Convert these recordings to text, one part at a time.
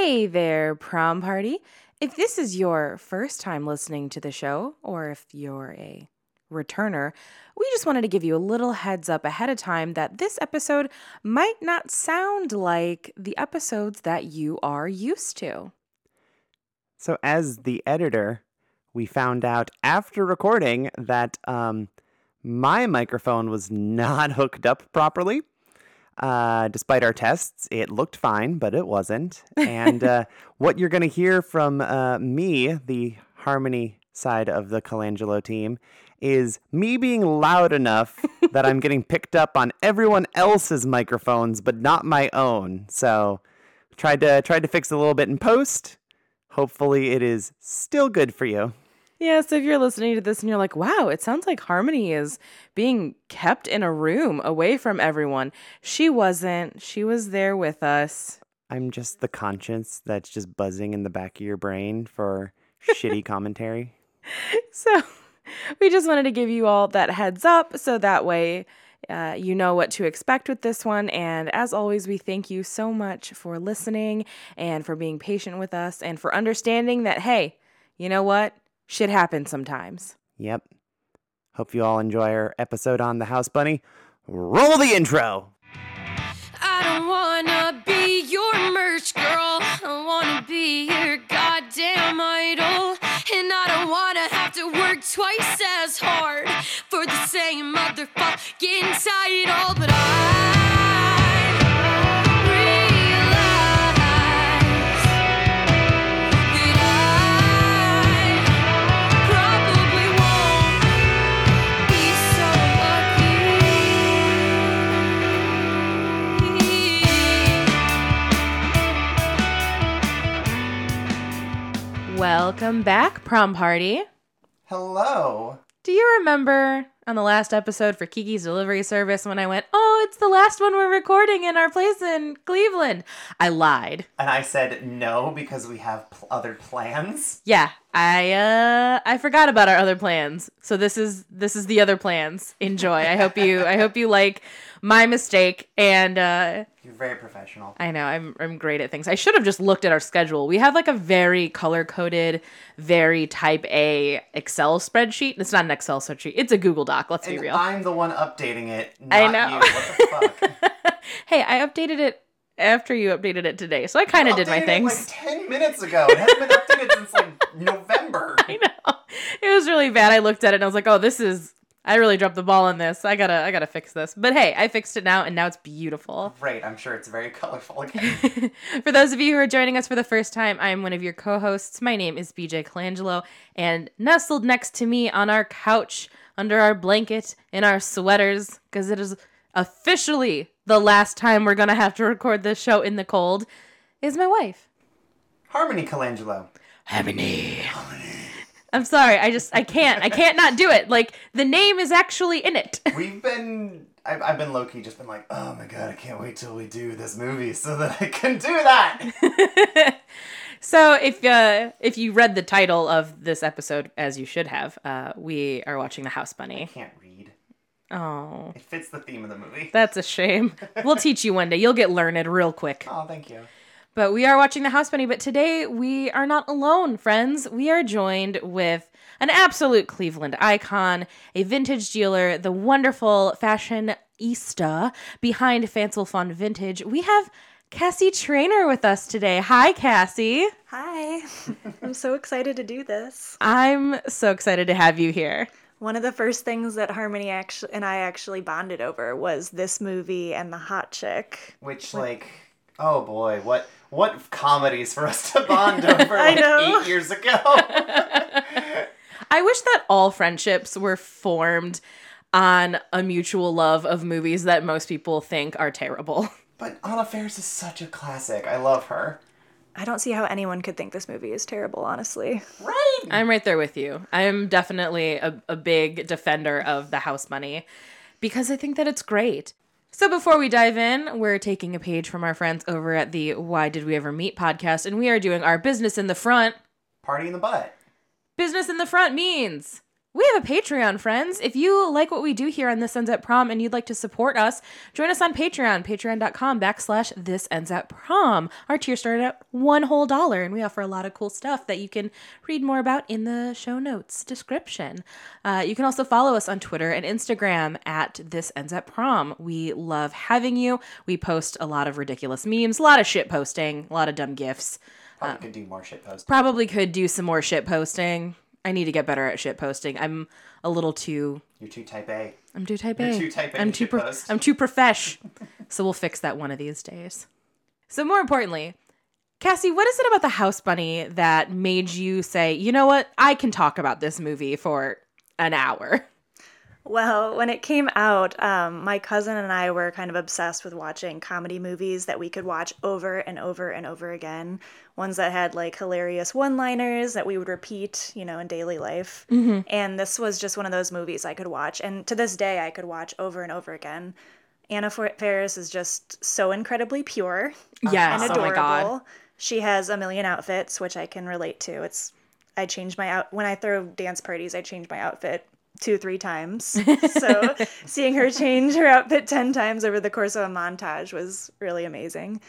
Hey there, prom party. If this is your first time listening to the show, or if you're a returner, we just wanted to give you a little heads up ahead of time that this episode might not sound like the episodes that you are used to. So, as the editor, we found out after recording that um, my microphone was not hooked up properly. Uh, despite our tests, it looked fine, but it wasn't. And uh, what you're going to hear from uh, me, the Harmony side of the Colangelo team, is me being loud enough that I'm getting picked up on everyone else's microphones, but not my own. So tried to tried to fix a little bit in post. Hopefully, it is still good for you. Yeah, so if you're listening to this and you're like, wow, it sounds like Harmony is being kept in a room away from everyone. She wasn't. She was there with us. I'm just the conscience that's just buzzing in the back of your brain for shitty commentary. So we just wanted to give you all that heads up so that way uh, you know what to expect with this one. And as always, we thank you so much for listening and for being patient with us and for understanding that, hey, you know what? Shit happens sometimes. Yep. Hope you all enjoy our episode on the House Bunny. Roll the intro. I don't wanna be your merch girl. I wanna be your goddamn idol. And I don't wanna have to work twice as hard for the same motherfucking title. But I Welcome back, prom party. Hello. Do you remember on the last episode for Kiki's delivery service when I went, oh, it's the last one we're recording in our place in Cleveland? I lied. And I said no because we have pl- other plans. Yeah, I uh I forgot about our other plans. So this is this is the other plans. Enjoy. I hope you I hope you like my mistake and uh You're very professional. I know I'm I'm great at things. I should have just looked at our schedule. We have like a very color coded, very type A Excel spreadsheet. It's not an Excel spreadsheet. It's a Google Doc. Let's be real. I'm the one updating it, not I know. you. What the fuck? hey, I updated it after you updated it today, so I kind of did my things. like ten minutes ago. It hasn't been updated since like November. I know it was really bad. I looked at it and I was like, "Oh, this is." I really dropped the ball on this. I gotta, I gotta fix this. But hey, I fixed it now, and now it's beautiful. Great. I'm sure it's very colorful again. for those of you who are joining us for the first time, I am one of your co-hosts. My name is BJ Colangelo, and nestled next to me on our couch, under our blanket, in our sweaters, because it is officially the last time we're gonna have to record this show in the cold, is my wife. Harmony Colangelo. Harmony. I'm sorry. I just I can't. I can't not do it. Like the name is actually in it. We've been. I've, I've been low key just been like, oh my god, I can't wait till we do this movie so that I can do that. so if uh if you read the title of this episode as you should have, uh we are watching The House Bunny. I can't read. Oh, It fits the theme of the movie. that's a shame. We'll teach you one day. You'll get learned real quick. Oh, thank you. But we are watching The House Bunny. But today we are not alone, friends. We are joined with an absolute Cleveland icon, a vintage dealer, the wonderful fashionista behind Fanciful Fun Vintage. We have Cassie Trainer with us today. Hi, Cassie. Hi. I'm so excited to do this. I'm so excited to have you here. One of the first things that Harmony actually and I actually bonded over was this movie and the hot chick. Which, like, oh boy, what what comedies for us to bond over I like know. eight years ago. I wish that all friendships were formed on a mutual love of movies that most people think are terrible. But Anna Faris is such a classic. I love her. I don't see how anyone could think this movie is terrible, honestly. Right. I'm right there with you. I'm definitely a, a big defender of the house bunny because I think that it's great. So before we dive in, we're taking a page from our friends over at the Why Did We Ever Meet podcast, and we are doing our business in the front. Party in the butt. Business in the front means We have a Patreon, friends. If you like what we do here on This Ends at Prom and you'd like to support us, join us on Patreon, patreon.com backslash This Ends at Prom. Our tier started at one whole dollar, and we offer a lot of cool stuff that you can read more about in the show notes description. Uh, you can also follow us on Twitter and Instagram at This Ends at Prom. We love having you. We post a lot of ridiculous memes, a lot of shit posting, a lot of dumb gifs. Probably could do more shit posts. Probably could do some more shit posting. I need to get better at shit posting. I'm a little too. You're too type A. I'm too type You're A. too type A I'm too. Pro- I'm too profesh. so we'll fix that one of these days. So more importantly, Cassie, what is it about the House Bunny that made you say, you know what, I can talk about this movie for an hour? Well, when it came out, um, my cousin and I were kind of obsessed with watching comedy movies that we could watch over and over and over again. Ones that had like hilarious one liners that we would repeat, you know, in daily life. And this was just one of those movies I could watch. And to this day, I could watch over and over again. Anna Fer- Faris is just so incredibly pure Yes. and Oh my adorable. god. She has a million outfits, which I can relate to. It's I change my out when I throw dance parties. I change my outfit two, three times. so seeing her change her outfit ten times over the course of a montage was really amazing,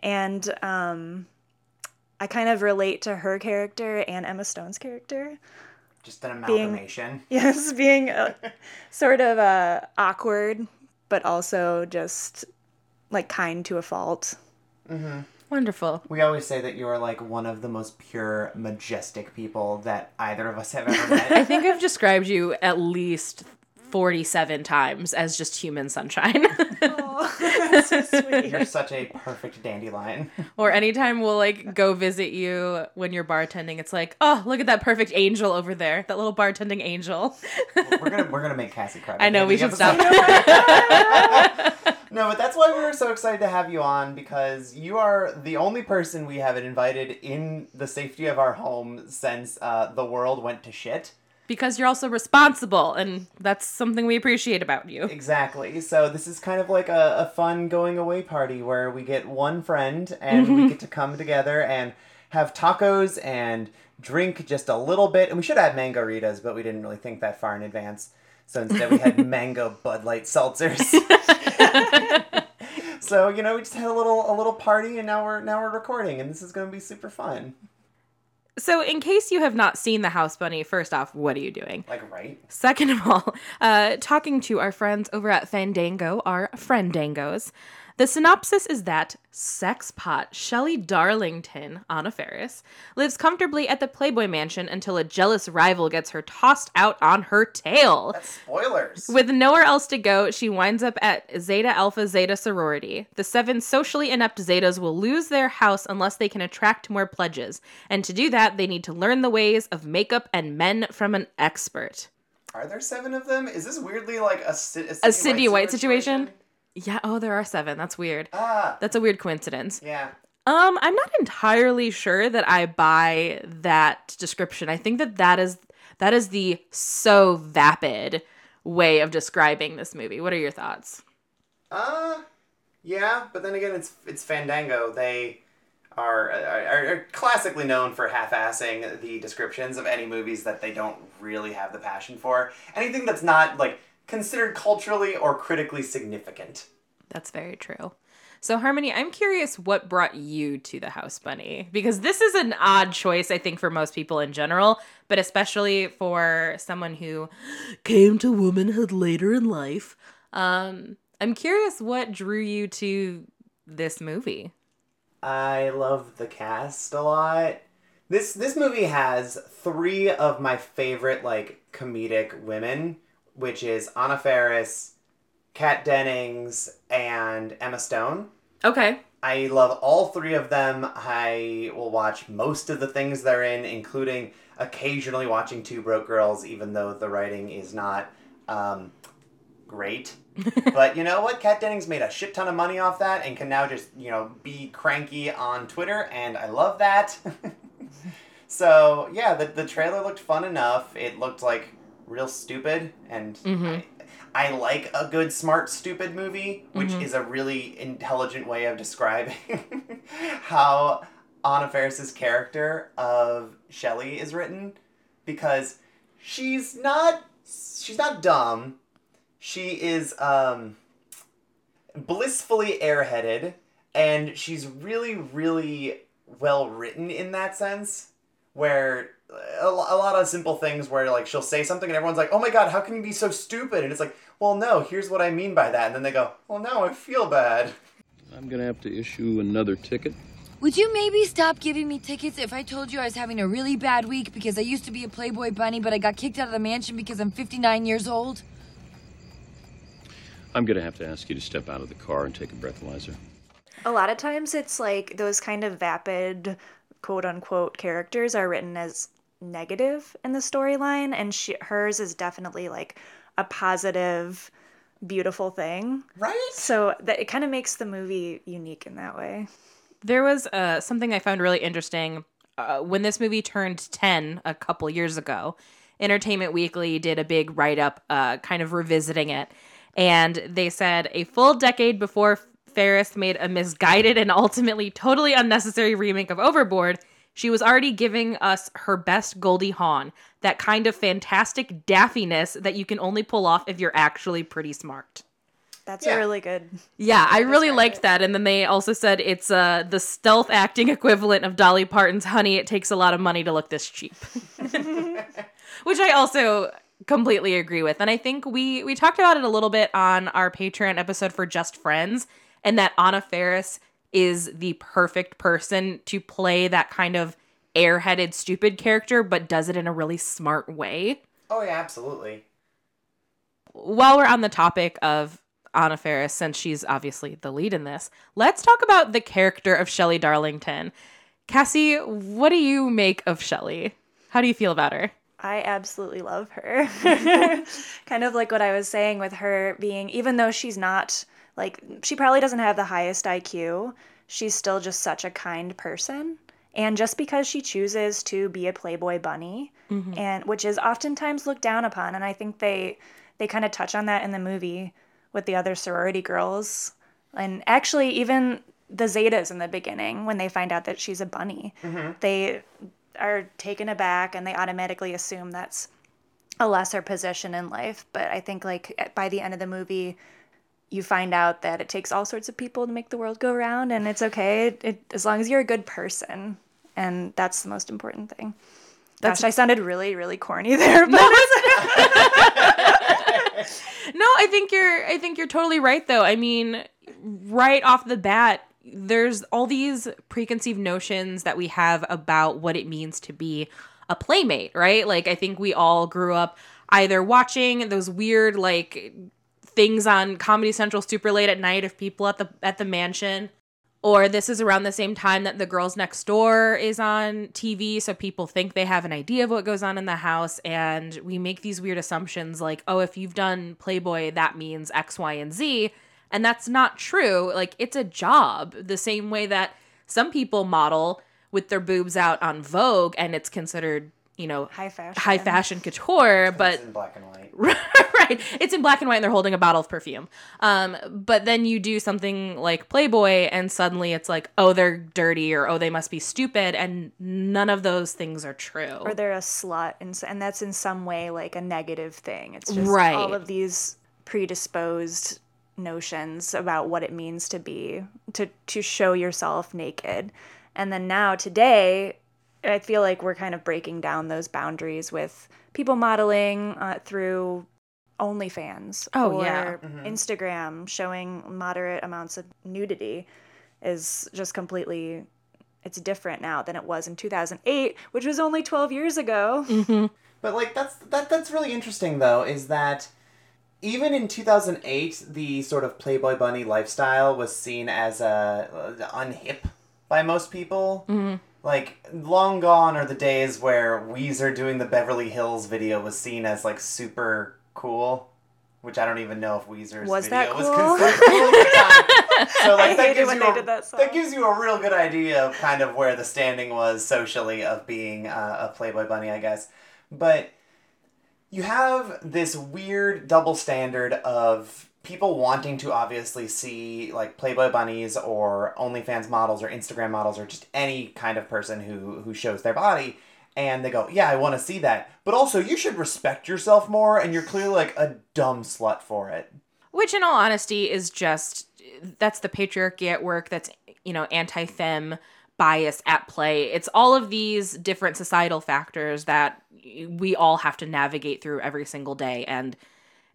and um, I kind of relate to her character and Emma Stone's character. Just an Being- amalgamation. Yes, being uh, sort of uh, awkward, but also just like kind to a fault. Wonderful. We always say that you're like one of the most pure, majestic people that either of us have ever met. I think I've described you at least 47 times as just human sunshine. That's so sweet. You're such a perfect dandelion. or anytime we'll like go visit you when you're bartending, it's like, oh, look at that perfect angel over there, that little bartending angel. we're gonna we're gonna make Cassie cry. I know we end should of the stop. No, but that's why we were so excited to have you on because you are the only person we have invited in the safety of our home since uh, the world went to shit. Because you're also responsible, and that's something we appreciate about you. Exactly. So this is kind of like a, a fun going away party where we get one friend and we get to come together and have tacos and drink just a little bit. And we should have had mango-ritas, but we didn't really think that far in advance. So instead we had mango Bud Light seltzers. so, you know, we just had a little a little party and now we're now we're recording and this is gonna be super fun. So, in case you have not seen The House Bunny, first off, what are you doing? Like right? Second of all, uh, talking to our friends over at Fandango, our friendangos. The synopsis is that sexpot Shelley Darlington, Anna Faris, lives comfortably at the Playboy Mansion until a jealous rival gets her tossed out on her tail. That's spoilers. With nowhere else to go, she winds up at Zeta Alpha Zeta sorority. The seven socially inept Zetas will lose their house unless they can attract more pledges. And to do that, they need to learn the ways of makeup and men from an expert. Are there seven of them? Is this weirdly like a, a, A Sydney White situation? Yeah, oh, there are seven. That's weird. Ah, That's a weird coincidence. yeah. Um, I'm not entirely sure that I buy that description. I think that that is that is the so vapid way of describing this movie. What are your thoughts? Uh, yeah, but then again, it's it's Fandango. They are are, are classically known for half-assing the descriptions of any movies that they don't really have the passion for. Anything that's not like considered culturally or critically significant. That's very true. So, Harmony, I'm curious what brought you to the House Bunny? Because this is an odd choice, I think, for most people in general, but especially for someone who came to womanhood later in life. Um, I'm curious what drew you to this movie. I love the cast a lot. This this movie has three of my favorite like comedic women, which is Anna Faris, Kat Dennings, and Emma Stone. Okay. I love all three of them. I will watch most of the things they're in, including occasionally watching Two Broke Girls, even though the writing is not um, great. but you know what? Kat Dennings made a shit ton of money off that and can now just, you know, be cranky on Twitter, and I love that. so, yeah, the, the trailer looked fun enough. It looked like real stupid, and Mhm. I, I like a good, smart, stupid movie, which is a really intelligent way of describing how Anna Faris's character of Shelley is written, because she's not she's not dumb. She is um blissfully airheaded and she's really really well written in that sense where a, a lot of simple things where like she'll say something and everyone's like, "Oh my god, how can you be so stupid?" And it's like, "Well, no, here's what I mean by that." And then they go, "Well, now I feel bad." I'm gonna have to issue another ticket. Would you maybe stop giving me tickets if I told you I was having a really bad week because I used to be a Playboy bunny, but I got kicked out of the mansion because I'm 59 years old? I'm gonna have to ask you to step out of the car and take a breathalyzer. A lot of times it's like those kind of vapid, quote unquote, characters are written as negative in the storyline, and she, hers is definitely like a positive, beautiful thing. Right? So that it kind of makes the movie unique in that way. There was uh, something I found really interesting. Uh, when this movie turned 10 a couple years ago, Entertainment Weekly did a big write up uh, kind of revisiting it. And they said a full decade before Faris made a misguided and ultimately totally unnecessary remake of Overboard, she was already giving us her best Goldie Hawn, that kind of fantastic daffiness that you can only pull off if you're actually pretty smart. That's Yeah. a really good. Yeah, I really liked it. that. And then they also said it's uh, the stealth acting equivalent of Dolly Parton's Honey, It Takes a Lot of Money to Look This Cheap. Which I also completely agree with. And I think we we talked about it a little bit on our Patreon episode for Just Friends, and that Anna Faris is the perfect person to play that kind of airheaded, stupid character, but does it in a really smart way Oh yeah, absolutely. while we're on the topic of Anna Faris, since she's obviously the lead in this, let's talk about the character of Shelley Darlington. Cassie, what do you make of Shelley? How do you feel about her? I absolutely love her. kind of like what I was saying with her being, even though she's not like, she probably doesn't have the highest IQ, she's still just such a kind person. And just because she chooses to be a Playboy bunny, mm-hmm. and which is oftentimes looked down upon, and I think they they kind of touch on that in the movie with the other sorority girls, and actually even the Zetas in the beginning when they find out that she's a bunny, mm-hmm. they are taken aback and they automatically assume that's a lesser position in life. But I think like by the end of the movie, you find out that it takes all sorts of people to make the world go round, and it's okay it, it, as long as you're a good person, and that's the most important thing. Gosh, I sounded really, really corny there, but No, I think you're I think you're totally right though. I mean, right off the bat, there's all these preconceived notions that we have about what it means to be a playmate, right? Like I think we all grew up either watching those weird like things on Comedy Central super late at night of people at the at the mansion. Or this is around the same time that the girls next door is on TV so people think they have an idea of what goes on in the house and we make these weird assumptions like oh if you've done Playboy that means X Y and Z. And that's not true. Like it's a job the same way that some people model with their boobs out on Vogue and it's considered you know high fashion. high fashion couture but it's in black and white. right. It's in black and white and they're holding a bottle of perfume. Um, but then you do something like Playboy and suddenly it's like, oh, they're dirty or oh, they must be stupid. And none of those things are true. or they're a slut, and, and that's in some way like a negative thing. It's just Right. all of these predisposed notions about what it means to be to to show yourself naked. And then now today, I feel like we're kind of breaking down those boundaries with people modeling uh, through OnlyFans Oh, or yeah. Instagram showing moderate amounts of nudity is just completely it's different now than it was in 2008 which was only 12 years ago But like that's that that's really interesting though is that even in 2008 the sort of Playboy bunny lifestyle was seen as a uh, unhip by most people. Mm-hmm. Like long gone are the days where Weezer doing the Beverly Hills video was seen as like super cool. Which I don't even know if Weezer's Was video that was cool? considered cool at the time. So like that gives a, that that gives you a real good idea of kind of where the standing was socially of being uh, a Playboy bunny, I guess. But you have this weird double standard of people wanting to obviously see like Playboy bunnies or OnlyFans models or Instagram models or just any kind of person who who shows their body and they go, "Yeah, I want to see that." But also, you should respect yourself more and you're clearly like a dumb slut for it. Which, in all honesty, is just that's the patriarchy at work. That's you know anti-fem bias at play. It's all of these different societal factors that we all have to navigate through every single day, and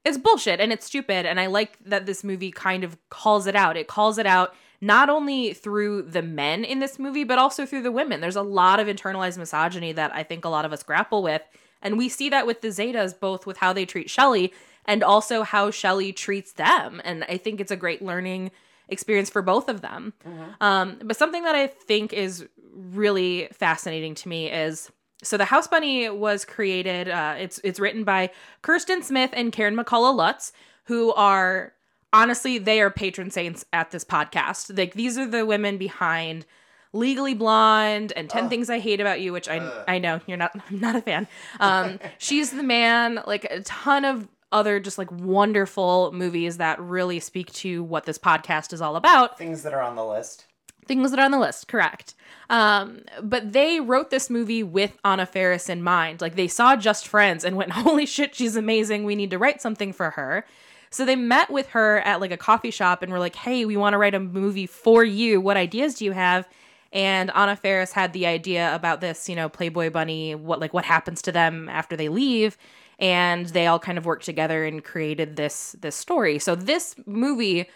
it's bullshit and it's stupid. And I like that this movie kind of calls it out. It calls it out not only through the men in this movie, but also through the women. There's a lot of internalized misogyny that I think a lot of us grapple with. And we see that with the Zetas, both with how they treat Shelley and also how Shelley treats them. And I think it's a great learning experience for both of them. Um, but something that I think is really fascinating to me is so the House Bunny was created. Uh, it's it's written by Kirsten Smith and Karen McCullah Lutz, who are honestly they are patron saints at this podcast. Like these are the women behind Legally Blonde and 10 Things I Hate About You, which I I know you're not I'm not a fan. Um, she's the man, like a ton of other just like wonderful movies that really speak to what this podcast is all about Things that are on the list. Things that are on the list correct. Um but they wrote this movie with anna Faris in mind. Like they saw just friends and went holy shit she's amazing. We need to write something for her. So they met with her at like a coffee shop and were like hey we want to write a movie for you. What ideas do you have? And anna Faris had the idea about this you know playboy bunny what like what happens to them after they leave. And they all kind of worked together and created this this story. So this movie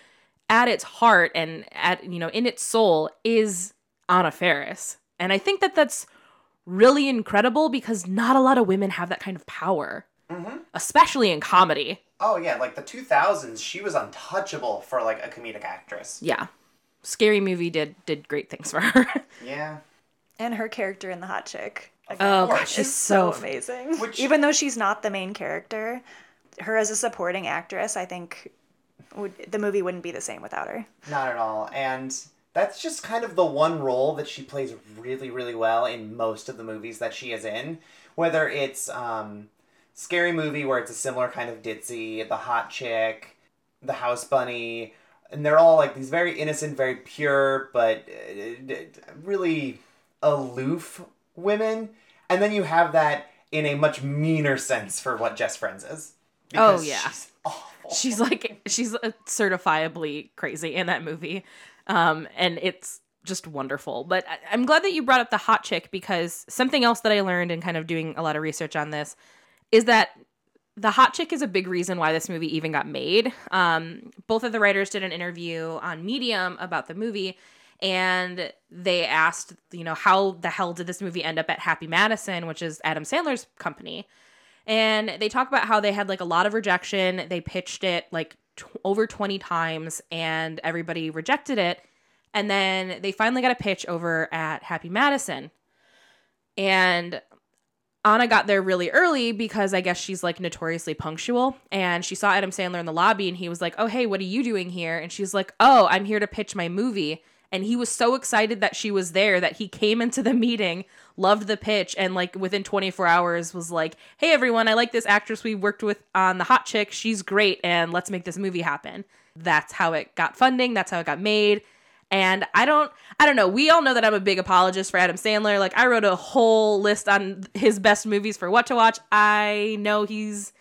at its heart and at you know in its soul is Anna Faris. And I think that that's really incredible because not a lot of women have that kind of power, mm-hmm. especially in comedy. Oh yeah, like the 2000s, she was untouchable for like a comedic actress. Yeah, Scary Movie did did great things for her. Yeah. And her character in The Hot Chick. oh, course. God, she's so. so amazing. Which- Even though she's not the main character, her as a supporting actress, I think would the movie wouldn't be the same without her. Not at all. And that's just kind of the one role that she plays really, really well in most of the movies that she is in. Whether it's um, Scary Movie, where it's a similar kind of ditzy, The Hot Chick, The House Bunny, and they're all like these very innocent, very pure, but uh, really aloof women. And then you have that in a much meaner sense for what Just Friends is. Oh, Because yeah. she's awful. She's like she's uh, certifiably crazy in that movie, um, and it's just wonderful. But I- I'm glad that you brought up the hot chick because something else that I learned in kind of doing a lot of research on this is that the hot chick is a big reason why this movie even got made. Um, both of the writers did an interview on Medium about the movie, and they asked, you know, how the hell did this movie end up at Happy Madison, which is Adam Sandler's company. And they talk about how they had like a lot of rejection. They pitched it like t- over 20 times and everybody rejected it. And then they finally got a pitch over at Happy Madison. And Anna got there really early because I guess she's like notoriously punctual. And she saw Adam Sandler in the lobby and he was like, Oh, hey, what are you doing here? And she's like, Oh, I'm here to pitch my movie. And he was so excited that she was there that he came into the meeting, loved the pitch, and like within 24 hours was like, Hey, everyone, I like this actress we worked with on The Hot Chick. She's great. And let's make this movie happen. That's how it got funding. That's how it got made. And I don't I don't know. We all know that I'm a big apologist for Adam Sandler. Like I wrote a whole list on his best movies for what to watch. I know he's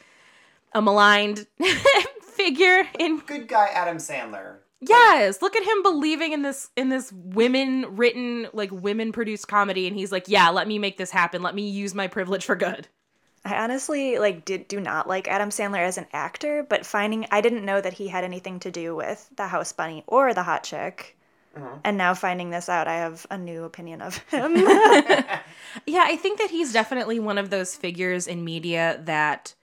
a maligned figure in Good guy Adam Sandler. Yes, look at him believing in this in this women written like women produced comedy and he's like, "Yeah, let me make this happen. Let me use my privilege for good." I honestly like did do not like Adam Sandler as an actor, but finding I didn't know that he had anything to do with the House Bunny or the Hot Chick. Uh-huh. And now finding this out, I have a new opinion of him. Yeah, I think that he's definitely one of those figures in media that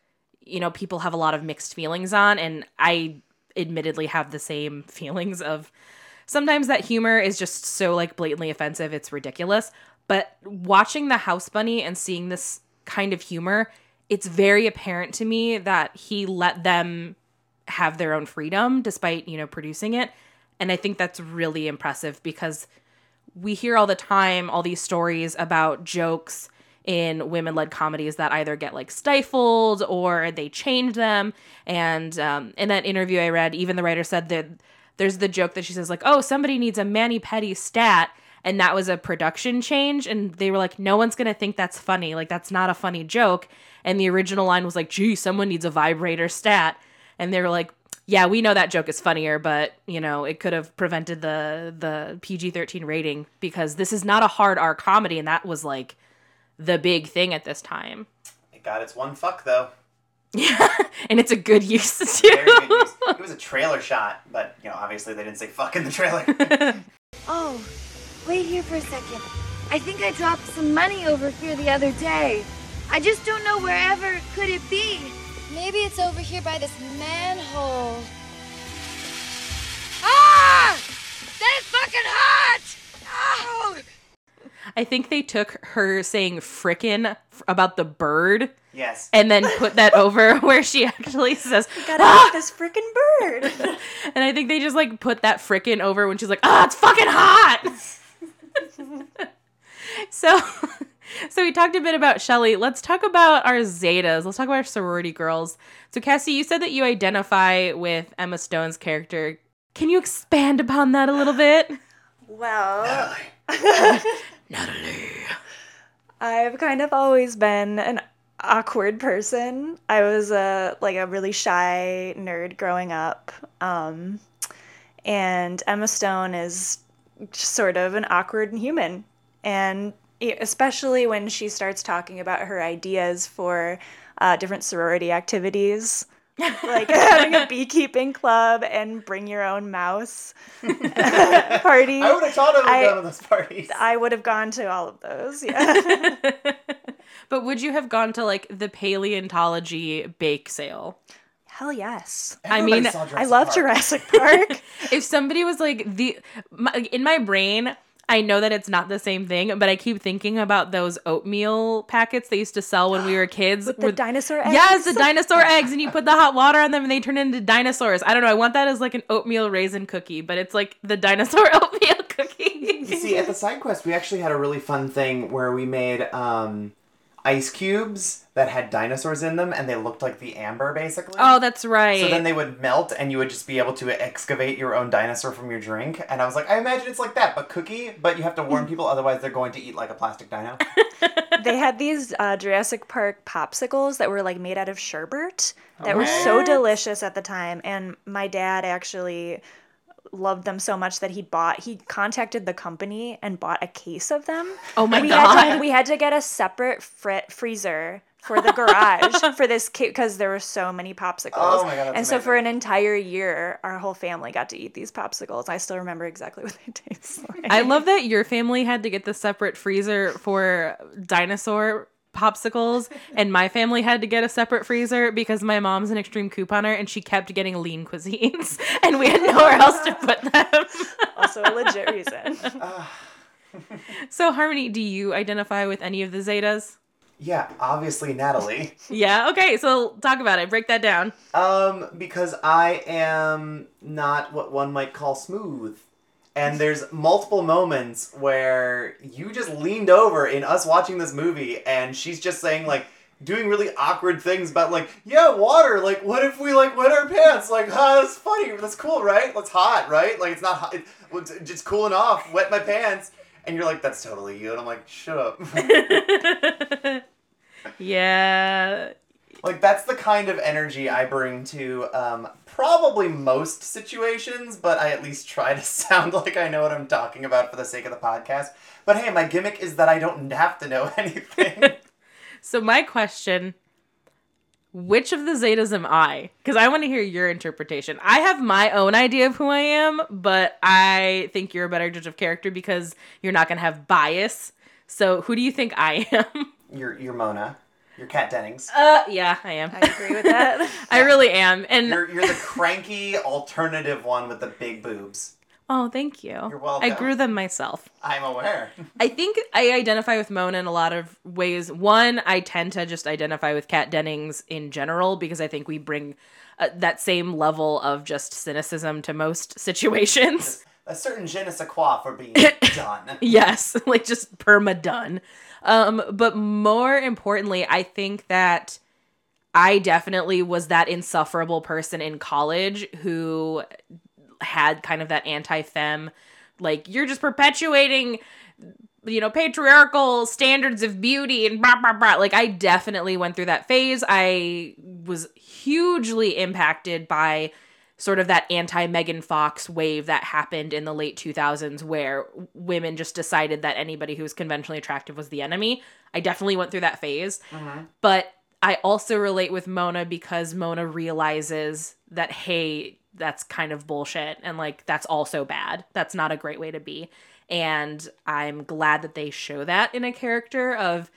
you know people have a lot of mixed feelings on and I admittedly have the same feelings of sometimes that humor is just so like blatantly offensive it's ridiculous. But watching the house bunny and seeing this kind of humor it's very apparent to me that he let them have their own freedom despite you know producing it. And i think that's really impressive because we hear all the time all these stories about jokes in women-led comedies that either get like stifled or they change them. And um, in that interview i read even the writer said that there's the joke that she says like oh somebody needs a mani pedi stat and that was a production change. And they were like no one's going to think that's funny. Like that's not a funny joke. And the original line was like gee someone needs a vibrator stat. And they were like yeah we know that joke is funnier but you know it could have prevented the the pg-13 rating because this is not a hard r comedy. And that was like the big thing at this time It got its one fuck though. yeah and it's a good use too Very good use. It was a trailer shot, but you know, obviously they didn't say fuck in the trailer. Oh, wait here for a second. I think I dropped some money over here the other day. I just don't know wherever could it be. Maybe it's over here by this manhole. Ah! That is fucking hot! Oh! I think they took her saying frickin' f- about the bird yes. and then put that over where she actually says, Gotta "Ah!" eat this freaking bird. and I think they just like put that frickin' over when she's like, ah, it's fucking hot. so, so we talked a bit about Shelly. Let's talk about our Zetas. Let's talk about our sorority girls. So, Cassie, you said that you identify with Emma Stone's character. Can you expand upon that a little bit? well, Natalie. I've kind of always been an awkward person. I was a like a really shy nerd growing up. Um, and Emma Stone is sort of an awkward human. And especially when she starts talking about her ideas for uh, different sorority activities, like having a beekeeping club and bring your own mouse party. I would have thought of I- going to those parties. I would have gone to all of those. Yeah. but would you have gone to like the paleontology bake sale? Hell yes. I mean, I love Park. Jurassic Park. if somebody was like the my, in my brain i know that it's not the same thing but i keep thinking about those oatmeal packets they used to sell when we were kids With the dinosaur eggs. yes the dinosaur eggs and you put the hot water on them and they turn into dinosaurs i don't know i want that as like an oatmeal raisin cookie but it's like the dinosaur oatmeal cookie You see, at the side quest, we actually had a really fun thing where we made um, ice cubes that had dinosaurs in them, and they looked like the amber, basically. oh that's right So then they would melt, and you would just be able to excavate your own dinosaur from your drink. And I was like, I imagine it's like that, but cookie. But you have to warn people, otherwise they're going to eat like a plastic dino. they had these uh, Jurassic Park popsicles that were like made out of sherbet that were so delicious at the time. And my dad actually loved them so much that he bought he contacted the company and bought a case of them. oh my we god Had to, we had to get a separate frit freezer for the garage for this kit because there were so many popsicles. Oh my God, that's and so for an entire year, our whole family got to eat these popsicles. I still remember exactly what they taste like. I love that your family had to get the separate freezer for dinosaur popsicles, and my family had to get a separate freezer because my mom's an extreme couponer and she kept getting lean cuisines, and we had nowhere else to put them. also a legit reason. so, Harmony, do you identify with any of the Zetas? yeah, obviously Natalie. Yeah. Okay. So talk about it. Break that down. Um, because I am not what one might call smooth. And there's multiple moments where you just leaned over in us watching this movie and she's just saying like doing really awkward things about like, yeah, water, like what if we like wet our pants? Like, huh, that's funny, that's cool, right? That's hot, right? Like it's not hot, it's just cooling off, wet my pants. And you're like, that's totally you. And I'm like, shut up. Yeah. Like that's the kind of energy I bring to um, probably most situations, but I at least try to sound like I know what I'm talking about for the sake of the podcast. But hey, my gimmick is that I don't have to know anything. So my question which of the Zetas am I? Because I want to hear your interpretation. I have my own idea of who I am, but I think you're a better judge of character because you're not going to have bias. So who do you think I am? you're you're Mona. You're Kat Dennings. Uh, yeah, I am. I agree with that. I really am. And You're you're the cranky alternative one with the big boobs. oh, thank you. You're welcome. I grew them myself. I'm aware. I think I identify with Mona in a lot of ways. One, I tend to just identify with Kat Dennings in general because I think we bring uh, that same level of just cynicism to most situations. A certain je ne sais quoi for being done. yes, like just perma done. Um, but more importantly, I think that I definitely was that insufferable person in college who had kind of that anti fem Like you're just perpetuating you know patriarchal standards of beauty and blah blah blah like i definitely went through that phase i was hugely impacted by sort of that anti Megan Fox wave that happened in the late 2000s where women just decided that anybody who was conventionally attractive was the enemy. I definitely went through that phase. Mm-hmm. But I also relate with Mona because Mona realizes that, hey, that's kind of bullshit and like that's also bad. That's not a great way to be. And I'm glad that they show that in a character of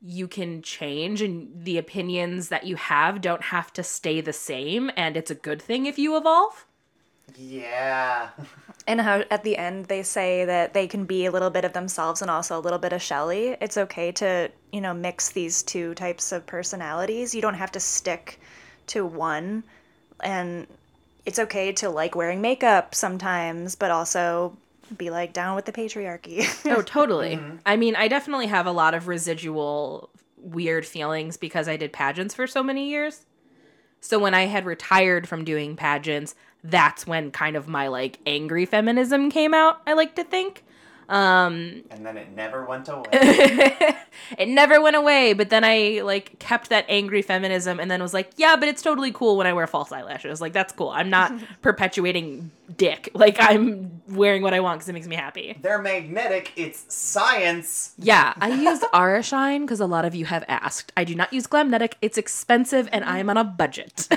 you can change and the opinions that you have don't have to stay the same and it's a good thing if you evolve. Yeah. And how at the end they say that they can be a little bit of themselves and also a little bit of Shelley. It's okay to, you know, mix these two types of personalities. You don't have to stick to one. And it's okay to like wearing makeup sometimes, but also be like down with the patriarchy. Oh, totally. Mm-hmm. I mean, I definitely have a lot of residual weird feelings because I did pageants for so many years. So when I had retired from doing pageants, that's when kind of my like angry feminism came out, I like to think. Um And then it never went away. it never went away, but then I like kept that angry feminism and then was like, yeah, but it's totally cool when I wear false eyelashes. Like that's cool. I'm not perpetuating dick. Like I'm wearing what I want cuz it makes me happy. They're magnetic. It's science. Yeah, I use Ara Shine because a lot of you have asked. I do not use Glamnetic. It's expensive and I am on a budget.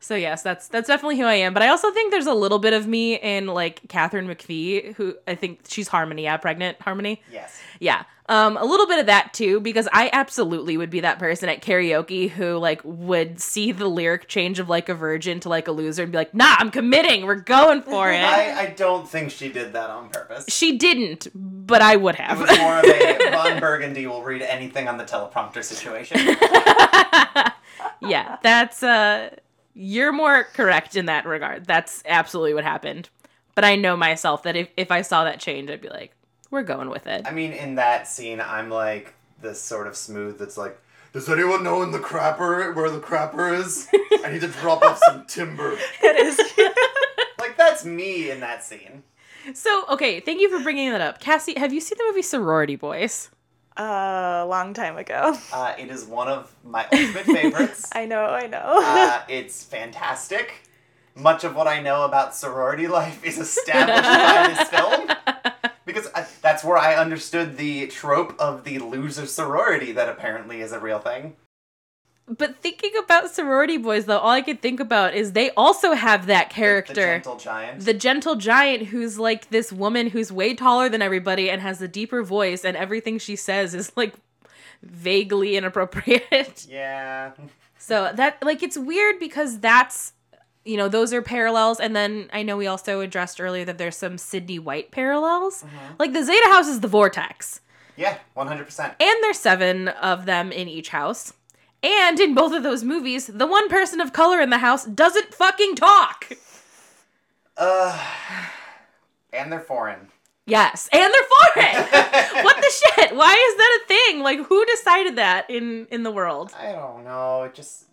So yes, that's that's definitely who I am. But I also think there's a little bit of me in like Katharine McPhee, who I think she's Harmony, yeah, pregnant Harmony. Yes. Yeah. Um, a little bit of that too, because I absolutely would be that person at karaoke who like would see the lyric change of like a virgin to like a loser and be like, nah, I'm committing, we're going for it. I, I don't think she did that on purpose. she didn't, but I would It have. was more of a Ron Burgundy will read anything on the teleprompter situation. yeah, that's uh you're more correct in that regard. That's absolutely what happened. But I know myself that if, if I saw that change, I'd be like, we're going with it. I mean, in that scene, I'm like this sort of smooth that's like, does anyone know in the crapper where the crapper is? I need to drop off some timber. it is. Like, that's me in that scene. So, okay, thank you for bringing that up. Cassie, have you seen the movie Sorority Boys? A long time ago. Uh, it is one of my ultimate favorites. I know, I know. Uh, it's fantastic. Much of what I know about sorority life is established by this film. Because I, that's where I understood the trope of the loser sorority that apparently is a real thing. But thinking about Sorority Boys, though, all I could think about is they also have that character, The character. gentle giant. the gentle giant who's like this woman who's way taller than everybody and has a deeper voice and everything she says is like vaguely inappropriate. yeah. so that like it's weird because that's you know those are parallels and then I know we also addressed earlier that there's some Sydney White parallels. Mm-hmm. Like the Zeta house is the vortex. Yeah, 100%. And there's seven of them in each house. And in both of those movies, the one person of color in the house doesn't fucking talk. Uh, and they're foreign. Yes, and they're foreign. what the shit? Why is that a thing? Like, who decided that in in the world? I don't know. It just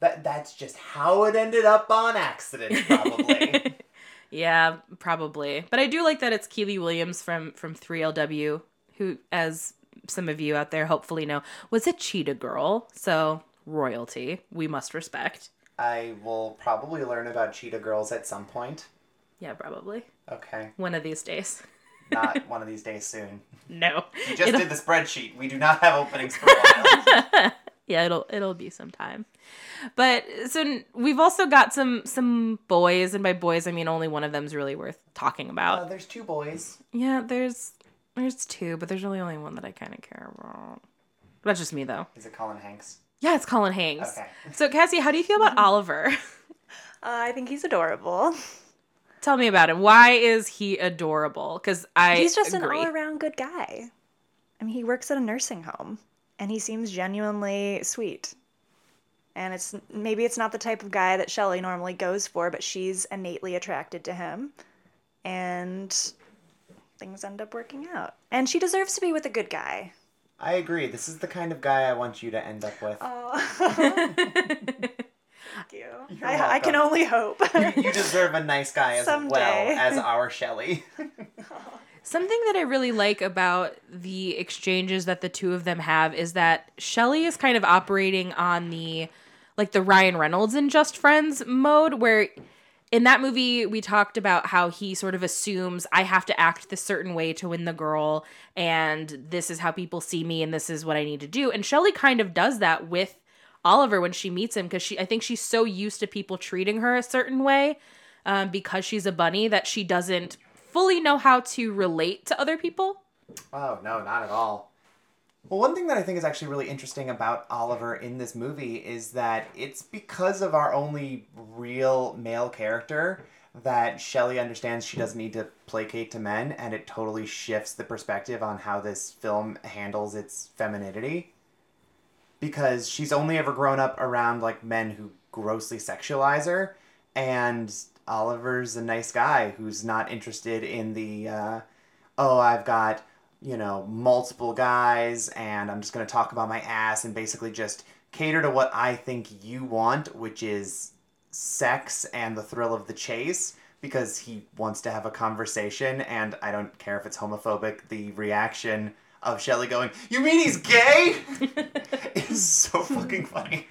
that that's just how it ended up on accident, probably. Yeah, probably. But I do like that it's Kiely Williams from from 3LW, who, as some of you out there hopefully know, was a cheetah girl. So royalty, we must respect. I will probably learn about cheetah girls at some point. Yeah, probably Okay, one of these days. not one of these days soon. No, You just It'll- did the spreadsheet. We do not have openings for a while. yeah, it'll it'll be some time. But so we've also got some some boys, and by boys I mean only one of them's really worth talking about. Uh, there's two boys. Yeah, there's there's two, but there's really only one that I kind of care about. That's just me though. Is it Colin Hanks? Yeah, it's Colin Hanks. Okay. So Cassie, how do you feel about Oliver? Uh, I think he's adorable. Tell me about him. Why is he adorable? Because I he's just agree. an all around good guy. I mean, he works at a nursing home and he seems genuinely sweet. And it's maybe it's not the type of guy that Shelley normally goes for, but she's innately attracted to him. And things end up working out. And she deserves to be with a good guy. I agree. This is the kind of guy I want you to end up with. Oh. Thank you. I, I can only hope. you deserve a nice guy as well as our Shelley. Something that I really like about the exchanges that the two of them have is that Shelley is kind of operating on the like the Ryan Reynolds in Just Friends mode where in that movie we talked about how he sort of assumes I have to act this certain way to win the girl and this is how people see me and this is what I need to do. And Shelley kind of does that with Oliver when she meets him because she I think she's so used to people treating her a certain way um, because she's a bunny that she doesn't fully know how to relate to other people. Oh, no, not at all. Well, one thing that I think is actually really interesting about Oliver in this movie is that it's because of our only real male character that Shelley understands she doesn't need to placate to men, and it totally shifts the perspective on how this film handles its femininity. Because she's only ever grown up around like men who grossly sexualize her, and Oliver's a nice guy who's not interested in the uh, oh, I've got, you know, multiple guys and I'm just going to talk about my ass and basically just cater to what I think you want, which is sex and the thrill of the chase because he wants to have a conversation and I don't care if it's homophobic, the reaction of Shelley going, "You mean he's gay?" is so fucking funny.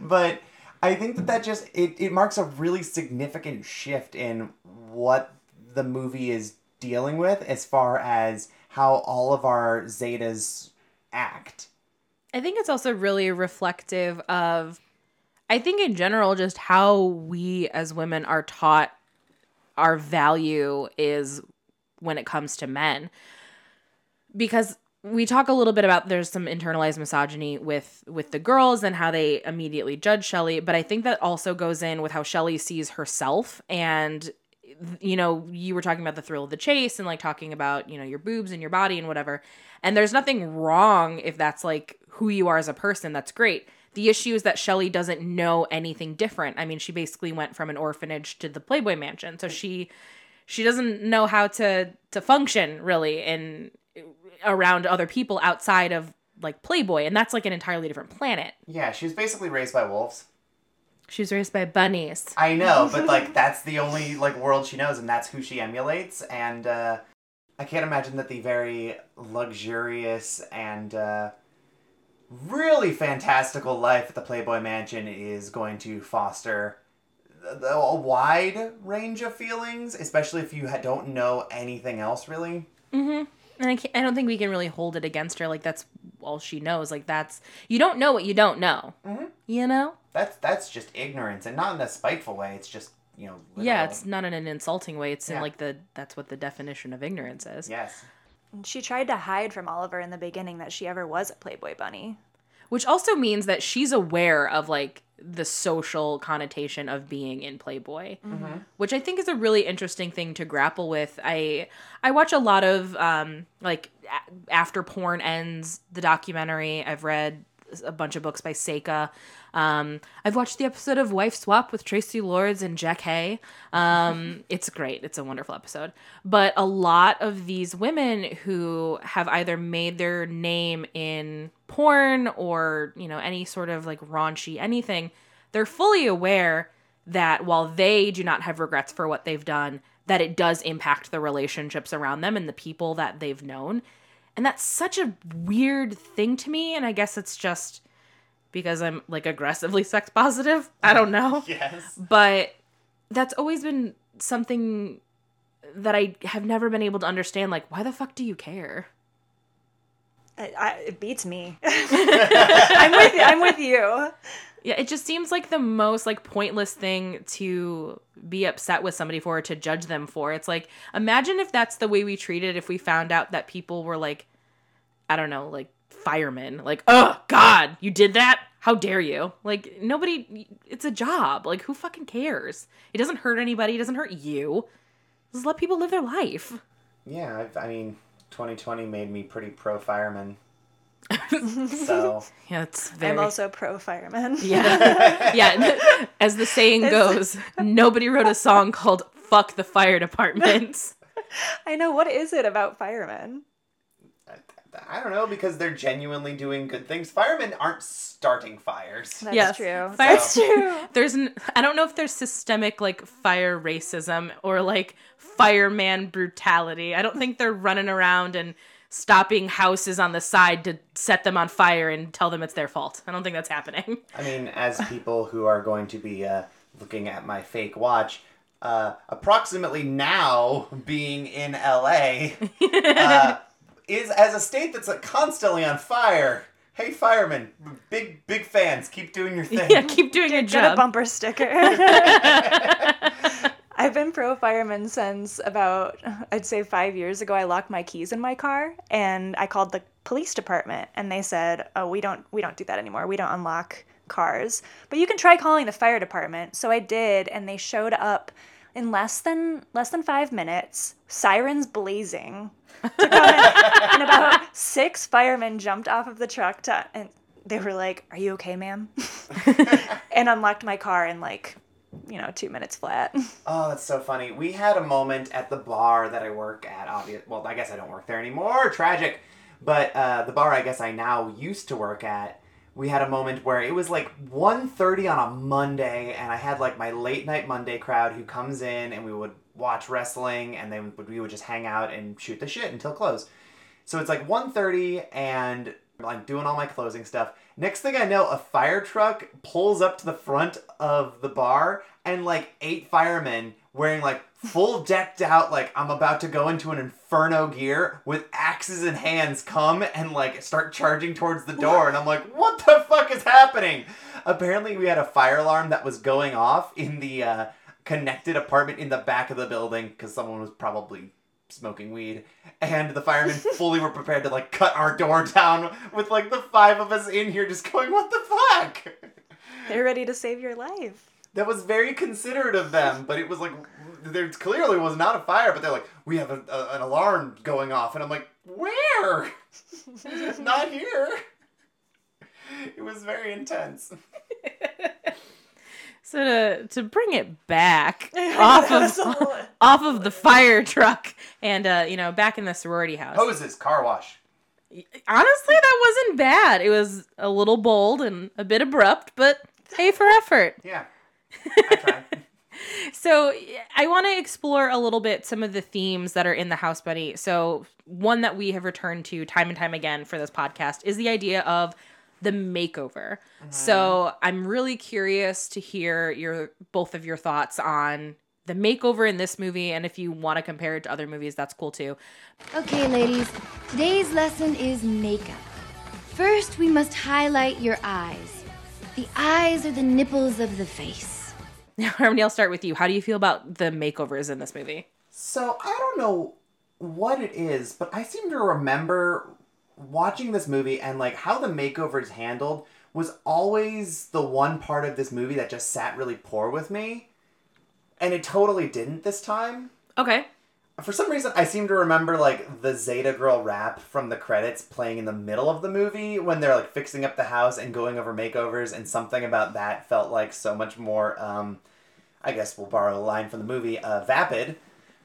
but I think that that just it, it marks a really significant shift in what the movie is dealing with as far as how all of our zetas act. I think it's also really reflective of, I think in general, just how we as women are taught our value is when it comes to men. Because we talk a little bit about there's some internalized misogyny with with the girls and how they immediately judge Shelley, but I think that also goes in with how Shelley sees herself and you know, you were talking about the thrill of the chase and like talking about, you know, your boobs and your body and whatever. And there's nothing wrong if that's like who you are as a person. That's great. The issue is that Shelley doesn't know anything different. I mean, she basically went from an orphanage to the Playboy mansion. So she she doesn't know how to to function really in around other people outside of like Playboy, and that's like an entirely different planet. Yeah, she was basically raised by wolves. She was raised by bunnies. I know, but like that's the only like world she knows, and that's who she emulates. And uh, I can't imagine that the very luxurious and uh, really fantastical life at the Playboy Mansion is going to foster a wide range of feelings, especially if you don't know anything else really. Mm-hmm. And I, can't, I don't think we can really hold it against her. Like that's all she knows. Like that's you don't know what you don't know. You know? That's that's just ignorance, and not in a spiteful way. It's just you know. Yeah, it's not in an insulting way. It's in like the that's what the definition of ignorance is. yes. she tried to hide from Oliver in the beginning that she ever was a Playboy bunny. Which also means that she's aware of like the social connotation of being in Playboy, which I think is a really interesting thing to grapple with. I I watch a lot of um like a- after porn ends the documentary. I've read a bunch of books by Seka. Um, I've watched the episode of Wife Swap with Traci Lords and Jack Hay. Um, it's great. It's a wonderful episode. But a lot of these women who have either made their name in porn or, you know, any sort of like raunchy anything, they're fully aware that while they do not have regrets for what they've done, that it does impact the relationships around them and the people that they've known. And that's such a weird thing to me. And I guess it's just because I'm like aggressively sex positive. I don't know. Yes. But that's always been something that I have never been able to understand. Like, why the fuck do you care? I, I, it beats me. I'm with you. I'm with you. Yeah, it just seems like the most like pointless thing to be upset with somebody for or to judge them for. It's like imagine if that's the way we treated it if we found out that people were like I don't know, like firemen. Like, "Oh god, you did that? How dare you?" Like nobody it's a job. Like who fucking cares? It doesn't hurt anybody, it doesn't hurt you. Just let people live their life. Yeah, I've, I mean, 2020 made me pretty pro fireman. so Yeah, it's very I'm also pro fireman. Yeah. yeah. As the saying goes, nobody wrote a song called Fuck the Fire Department. I know. What is it about firemen? I don't know because they're genuinely doing good things. Firemen aren't starting fires. That's Yes. true. Fire- That's true. There's an, I don't know if there's systemic like fire racism or like fireman brutality. I don't think they're running around and stopping houses on the side to set them on fire and tell them it's their fault. I don't think that's happening. I mean, as people who are going to be uh, looking at my fake watch, uh, approximately now being in LA uh, is as a state that's like constantly on fire. Hey, firemen, big big fans, keep doing your thing. yeah, keep doing your Get a bumper sticker. I've been pro fireman since about, I'd say five years ago. I locked my keys in my car and I called the police department and they said, "Oh, we don't we don't do that anymore. We don't unlock cars, but you can try calling the fire department." So I did, and they showed up in less than less than five minutes, sirens blazing. To come in, and about six firemen jumped off of the truck to, and they were like, "Are you okay, ma'am?" and unlocked my car in like, you know, two minutes flat. Oh, that's so funny. We had a moment at the bar that I work at. Obvious. Well, I guess I don't work there anymore. Tragic. But uh, the bar I guess I now used to work at, we had a moment where it was like 1.30 on a Monday, and I had like my late night Monday crowd who comes in, and we would watch wrestling, and then we would just hang out and shoot the shit until close. So it's like 1.30 and I'm doing all my closing stuff. Next thing I know, a fire truck pulls up to the front of the bar and like eight firemen wearing like full decked out like I'm about to go into an inferno gear with axes in hands come and like start charging towards the door and I'm like what the fuck is happening? Apparently we had a fire alarm that was going off in the uh, connected apartment in the back of the building because someone was probably smoking weed and the firemen fully were prepared to like cut our door down with like the five of us in here just going what the fuck? They're ready to save your life. that was very considerate of them but it was like there clearly was not a fire but they're like we have a, a, an alarm going off and i'm like where? Not here. It was very intense So to to bring it back off of off of the fire truck and uh, you know back in the sorority house. hoses car wash Honestly, that wasn't bad. It was a little bold and a bit abrupt, but hey for effort. yeah i tried So I want to explore a little bit some of the themes that are in the House Bunny. So one that we have returned to time and time again for this podcast is the idea of the makeover. Mm-hmm. So I'm really curious to hear your both of your thoughts on the makeover in this movie and if you want to compare it to other movies that's cool too. Okay, ladies, today's lesson is makeup. First, we must highlight your eyes. The eyes are the nipples of the face. Now, Harmony, I'll start with you. How do you feel about the makeovers in this movie? So I don't know what it is, but I seem to remember watching this movie and like how the makeover is handled was always the one part of this movie that just sat really poor with me. And it totally didn't this time. Okay. For some reason, I seem to remember like the Zeta Girl rap from the credits playing in the middle of the movie when they're like fixing up the house and going over makeovers, and something about that felt like so much more. Um, I guess we'll borrow a line from the movie, uh, vapid,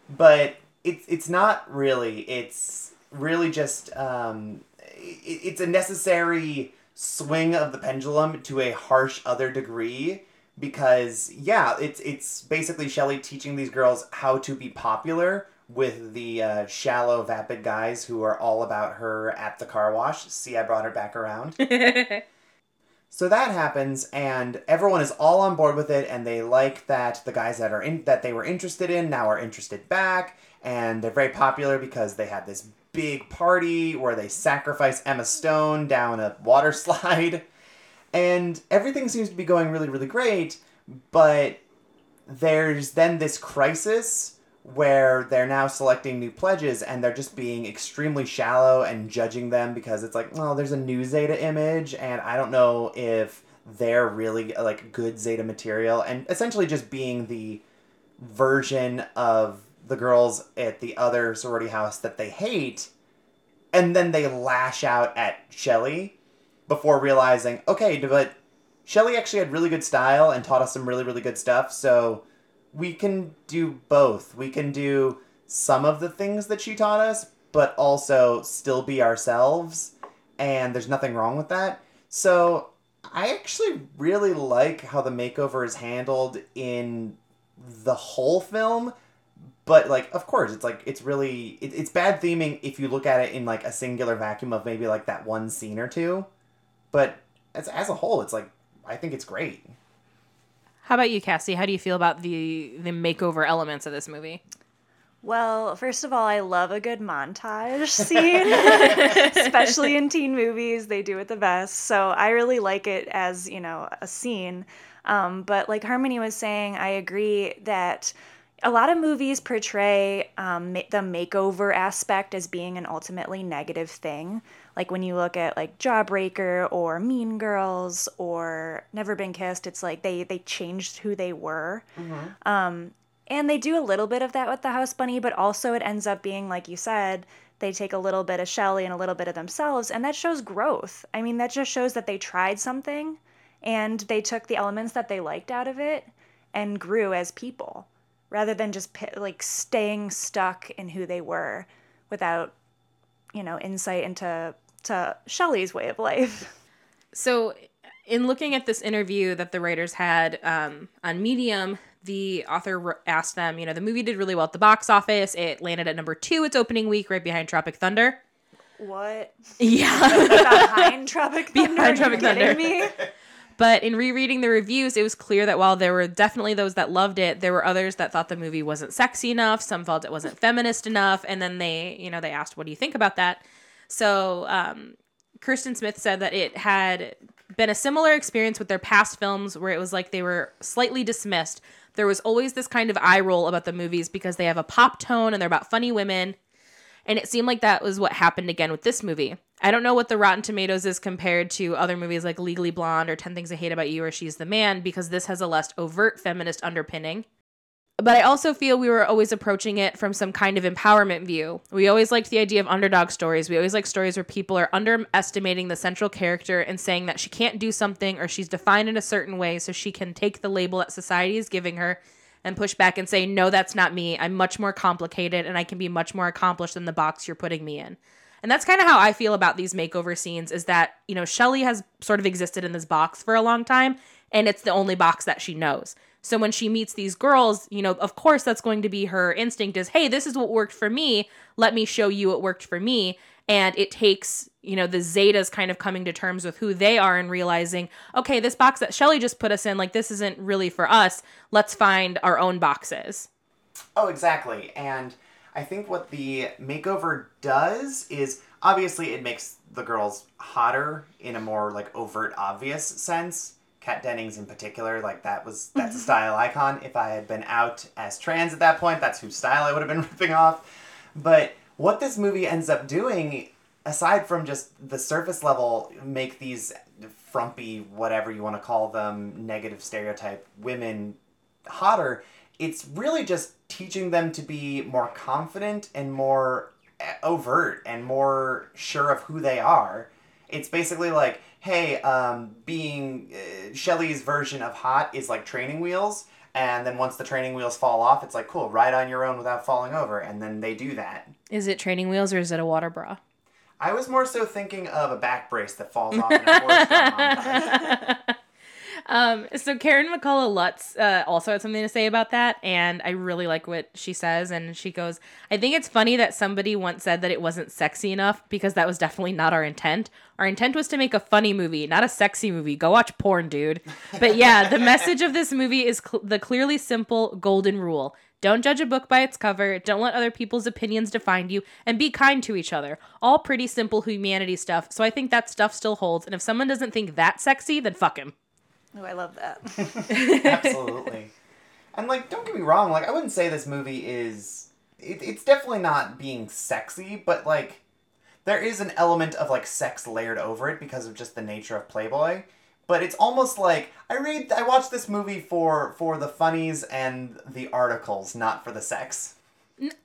but it's it's not really. It's really just um, it's a necessary swing of the pendulum to a harsh other degree because yeah, it's it's basically Shelley teaching these girls how to be popular with the uh, shallow, vapid guys who are all about her at the car wash. See, I brought her back around. So that happens, and everyone is all on board with it, and they like that the guys that are in that they were interested in now are interested back, and they're very popular because they had this big party where they sacrifice Emma Stone down a water slide, and everything seems to be going really, really great, but there's then this crisis where they're now selecting new pledges and they're just being extremely shallow and judging them because it's like, oh, there's a new Zeta image and I don't know if they're really like good Zeta material. And essentially just being the version of the girls at the other sorority house that they hate and then they lash out at Shelly before realizing, okay, but Shelly actually had really good style and taught us some really, really good stuff, so we can do both. We can do some of the things that she taught us, but also still be ourselves. And there's nothing wrong with that. So I actually really like how the makeover is handled in the whole film. But like, of course, it's like it's really it, it's bad theming if you look at it in like a singular vacuum of maybe like that one scene or two. But as as a whole, it's like I think it's great. How about you, Cassie? How do you feel about the the makeover elements of this movie? Well, first of all, I love a good montage scene, especially in teen movies. They do it the best. So I really like it as, you know, a scene. Um, but like Harmony was saying, I agree that a lot of movies portray um, the makeover aspect as being an ultimately negative thing. Like when you look at like Jawbreaker or Mean Girls or Never Been Kissed, it's like they they changed who they were. Um, and they do a little bit of that with the House Bunny, but also it ends up being, like you said, they take a little bit of Shelley and a little bit of themselves, and that shows growth. I mean, that just shows that they tried something and they took the elements that they liked out of it and grew as people rather than just like staying stuck in who they were without, you know, insight into to Shelley's way of life. So, in looking at this interview that the writers had um, on Medium, the author asked them, you know, the movie did really well at the box office. It landed at number two its opening week, right behind Tropic Thunder. What? Yeah. Behind Tropic Thunder? Behind Tropic Thunder. Me? But in rereading the reviews, it was clear that while there were definitely those that loved it, there were others that thought the movie wasn't sexy enough. Some felt it wasn't feminist enough, and then they, you know, they asked, "What do you think about that?" So um, Kirsten Smith said that it had been a similar experience with their past films, where it was like they were slightly dismissed. There was always this kind of eye roll about the movies because they have a pop tone and they're about funny women. And it seemed like that was what happened again with this movie. I don't know what the Rotten Tomatoes is compared to other movies like Legally Blonde or 10 Things I Hate About You or She's the Man because this has a less overt feminist underpinning. But I also feel we were always approaching it from some kind of empowerment view. We always liked the idea of underdog stories. We always like stories where people are underestimating the central character and saying that she can't do something or she's defined in a certain way so she can take the label that society is giving her and push back and say, no, that's not me. I'm much more complicated and I can be much more accomplished than the box you're putting me in. And that's kind of how I feel about these makeover scenes is that, you know, Shelly has sort of existed in this box for a long time and it's the only box that she knows. So when she meets these girls, you know, of course that's going to be her instinct is, "Hey, this is what worked for me. Let me show you what worked for me." And it takes, you know, the Zetas kind of coming to terms with who they are and realizing, "Okay, this box that Shelly just put us in, like this isn't really for us. Let's find our own boxes." Oh, exactly. And I think what the makeover does is obviously it makes the girls hotter in a more like overt, obvious sense. Kat Dennings in particular, like that was that's a style icon. If I had been out as trans at that point, that's whose style I would have been ripping off. But what this movie ends up doing, aside from just the surface level, make these frumpy, whatever you want to call them, negative stereotype women hotter, it's really just teaching them to be more confident and more eh, overt and more sure of who they are. It's basically like, hey, um, being uh, Shelly's version of hot is like training wheels. And then once the training wheels fall off, it's like, cool, ride on your own without falling over. And then they do that. Is it training wheels or is it a water bra? I was more so thinking of a back brace that falls off in a Um, so Karen McCullah Lutz uh, also had something to say about that, and I really like what she says. And she goes, "I think it's funny that somebody once said that it wasn't sexy enough because that was definitely not our intent. Our intent was to make a funny movie, not a sexy movie. Go watch porn, dude." But yeah, the message of this movie is cl- the clearly simple golden rule. Don't judge a book by its cover. Don't let other people's opinions define you, and be kind to each other. All pretty simple humanity stuff. So I think that stuff still holds. And if someone doesn't think that sexy, then fuck him. Oh, I love that. Absolutely. And like, don't get me wrong. Like, I wouldn't say this movie is. It, it's definitely not being sexy, but like, there is an element of like sex layered over it because of just the nature of Playboy. But it's almost like I read, I watched this movie for for the funnies and the articles, not for the sex.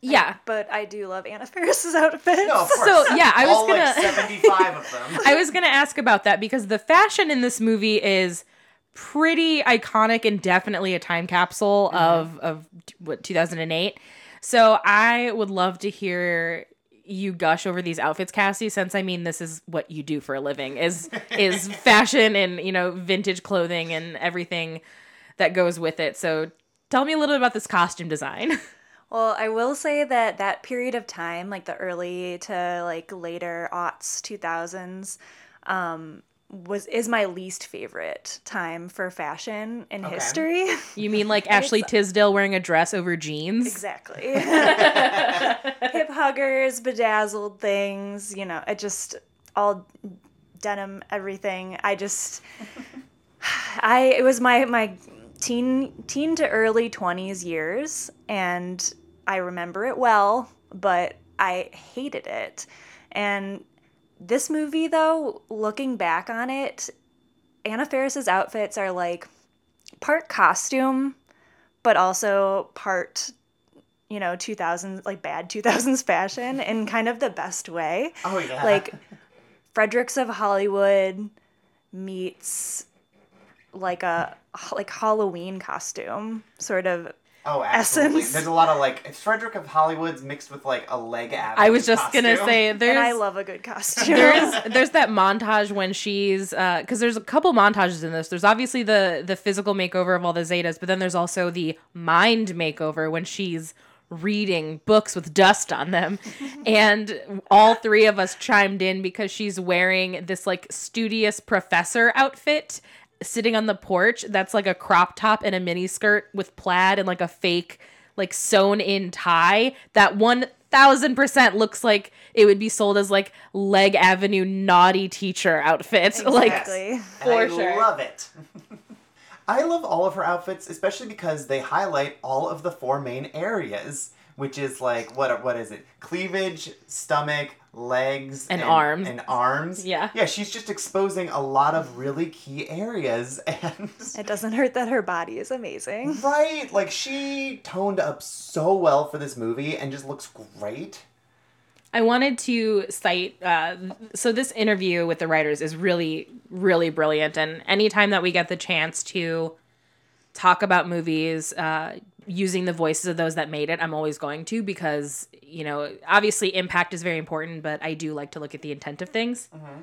Yeah. but I do love Anna Faris's outfits. No, of course. So, yeah, I was All like gonna- seventy five of them. I was going to ask about that because the fashion in this movie is pretty iconic and definitely a time capsule Mm-hmm. of of what 2008. So I would love to hear you gush over these outfits, Cassie, since I mean this is what you do for a living is is fashion and you know vintage clothing and everything that goes with it. So tell me a little bit about this costume design. Well, I will say that that period of time, like the early to like later aughts, 2000s, um, was is my least favorite time for fashion in Okay. history. You mean like Ashley Tisdale wearing a dress over jeans? exactly. Hip huggers, bedazzled things, you know, it just all denim everything. I just I it was my my teen teen to early 20s years and I remember it well, but I hated it. And this movie though, looking back on it, Anna Faris's outfits are like part costume but also part you know 2000s like bad 2000s fashion in kind of the best way Oh yeah. like fredericks of hollywood meets like a like halloween costume sort of oh, absolutely. essence. There's a lot of like it's Frederick of Hollywood's mixed with like a leg Avenue I was just gonna say there's and i love a good costume there's there's that montage when she's uh, because there's a couple montages in this. There's obviously the the physical makeover of all the Zetas, but then there's also the mind makeover when she's reading books with dust on them, and all three of us chimed in because she's wearing this like studious professor outfit. Sitting on the porch, that's like a crop top and a mini skirt with plaid and like a fake, like sewn in tie. That one thousand percent looks like it would be sold as like leg avenue naughty teacher outfit like exactly And for I sure. love it. I love all of her outfits, especially because they highlight all of the four main areas, which is like what what is it? Cleavage, stomach, legs, And arms. and arms. Yeah. yeah. She's just exposing a lot of really key areas, and it doesn't hurt that her body is amazing right, like she toned up so well for this movie, and just looks great. I wanted to cite uh, so this interview with the writers is really really brilliant and anytime that we get the chance to talk about movies uh, using the voices of those that made it I'm always going to because you know obviously impact is very important but I do like to look at the intent of things. Mm-hmm.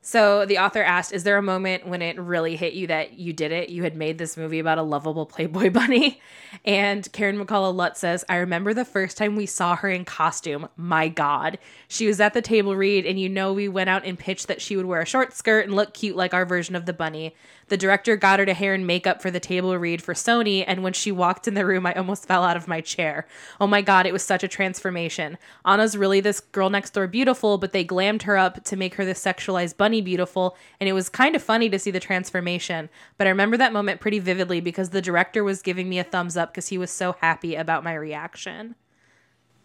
So the author asked, "Is there a moment when it really hit you that you did it? You had made this movie about a lovable Playboy bunny?" And Karen McCullah Lutz says, "I remember the first time we saw her in costume. My God, she was at the table read, and you know we went out and pitched that she would wear a short skirt and look cute like our version of the bunny. The director got her to hair and makeup for the table read for Sony, and when she walked in the room, I almost fell out of my chair. Oh my God, it was such a transformation. Anna's really this girl next door beautiful, but they glammed her up to make her this sexualized bunny beautiful, and it was kind of funny to see the transformation. But I remember that moment pretty vividly because the director was giving me a thumbs up because he was so happy about my reaction.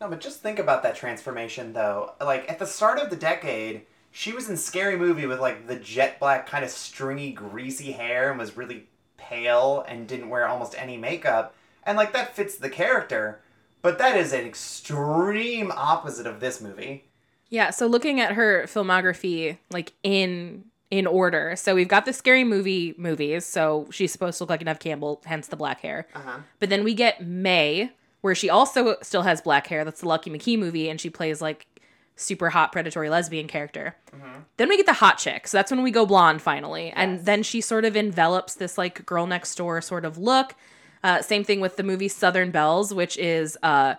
No, but just think about that transformation though. Like at the start of the decade, she was in Scary Movie with like the jet black kind of stringy, greasy hair and was really pale and didn't wear almost any makeup. And like that fits the character. But that is an extreme opposite of this movie. Yeah, so looking at her filmography like in in order. So we've got the scary movie movies. So she's supposed to look like Nev Campbell, hence the black hair. Uh-huh. But then we get May, where she also still has black hair. That's the Lucky McKee movie, and she plays like super hot predatory lesbian character. Then we get the hot chick. So that's when we go blonde finally. And then she sort of envelops this like girl next door sort of look. Uh, same thing with the movie Southern Belles, which is uh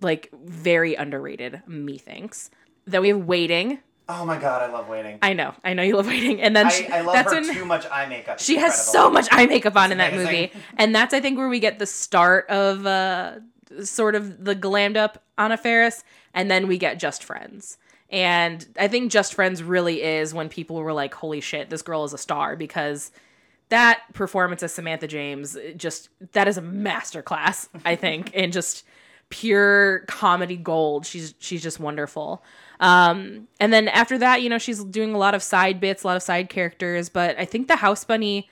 like very underrated, methinks. Then we have Waiting. Oh my god, I love waiting. I know, I know you love Waiting, and then she, I, I love that's her when too much eye makeup. It's she has so much eye makeup on in that amazing. movie, and that's I think where we get the start of uh sort of the glammed up Anna Faris, and then we get Just Friends. And I think Just Friends really is when people were like, "Holy shit, this girl is a star!" Because that performance as Samantha James, just that is a masterclass, I think, in just pure comedy gold. She's she's just wonderful. Um, and then after that, you know, she's doing a lot of side bits, a lot of side characters. But I think the House Bunny,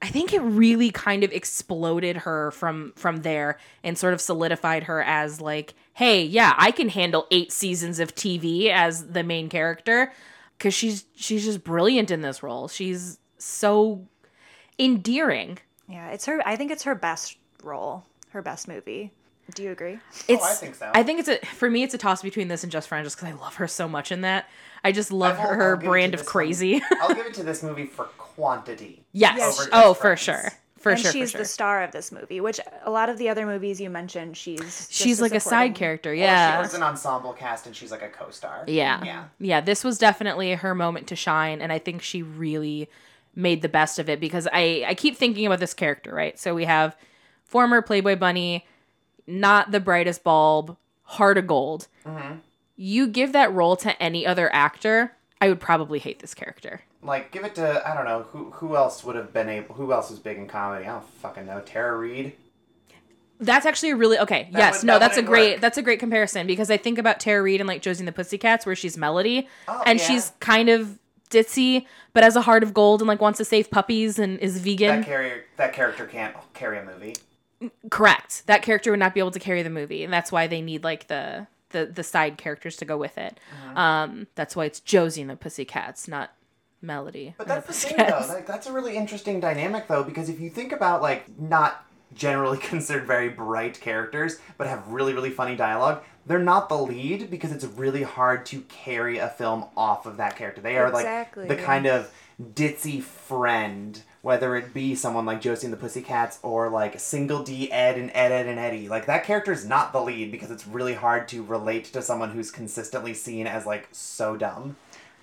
I think it really kind of exploded her from from there and sort of solidified her as like, hey, yeah, I can handle eight seasons of TV as the main character because she's she's just brilliant in this role. She's so endearing. Yeah, it's her. I think it's her best role, her best movie. Do you agree? It's, Oh, I think so. I think it's a for me. It's a toss between this and Just Friends, just because I love her so much in that. I just love I'll- her, her I'll give brand of crazy. I'll give it to this movie for quantity. yes. Yes. Oh, Just for sure. For and sure. she's for the star of this movie, which a lot of the other movies you mentioned, she's just She's like a side supporting- character. Well, Yeah. she was an ensemble cast and she's like a co-star. Yeah. Yeah. Yeah, this was definitely her moment to shine and I think she really made the best of it because I I keep thinking about this character, right? So we have former Playboy bunny, not the brightest bulb, heart of gold. Mm-hmm. You give that role to any other actor, I would probably hate this character. Like, give it to I don't know who who else would have been able. Who else was big in comedy? I don't fucking know. Tara Reid. That's actually a really okay. yes, would- no, that that's a great work. that's a great comparison because I think about Tara Reid and like Josie and the Pussycats where she's Melody Oh, and yeah. she's kind of ditzy but has a heart of gold and like wants to save puppies and is vegan. That carrier that character can't carry a movie. Correct. That character would not be able to carry the movie, and that's why they need like the the the side characters to go with it. Uh-huh. Um, that's why it's Josie and the Pussycats, not Melody. But that's the thing, though. Like, that's a really interesting dynamic, though, because if you think about like not generally considered very bright characters, but have really really funny dialogue, they're not the lead because it's really hard to carry a film off of that character. They are Exactly. like the kind of ditzy friend. Whether it be someone like Josie and the Pussycats or like Single D Ed and Ed Ed and Eddie, like that character is not the lead because it's really hard to relate to someone who's consistently seen as like so dumb.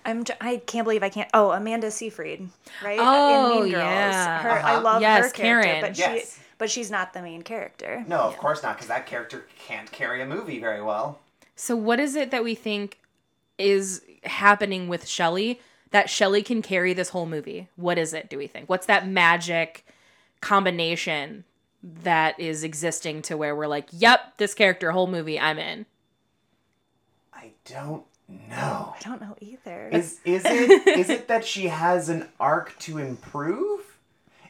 I'm. j- I can't believe I can't. Oh, Amanda Seyfried, right? Oh, in Mean Girls. yeah. Her, I Uh-huh. love Yes, her character, Karen. but Yes. she, but she's not the main character. No, of course not, because that character can't carry a movie very well. So what is it that we think is happening with Shelley that Shelley can carry this whole movie? What is it? Do we think? What's that magic combination that is existing to where we're like, "Yep, this character, whole movie, I'm in." I don't know. I don't know either. Is is it is it that she has an arc to improve?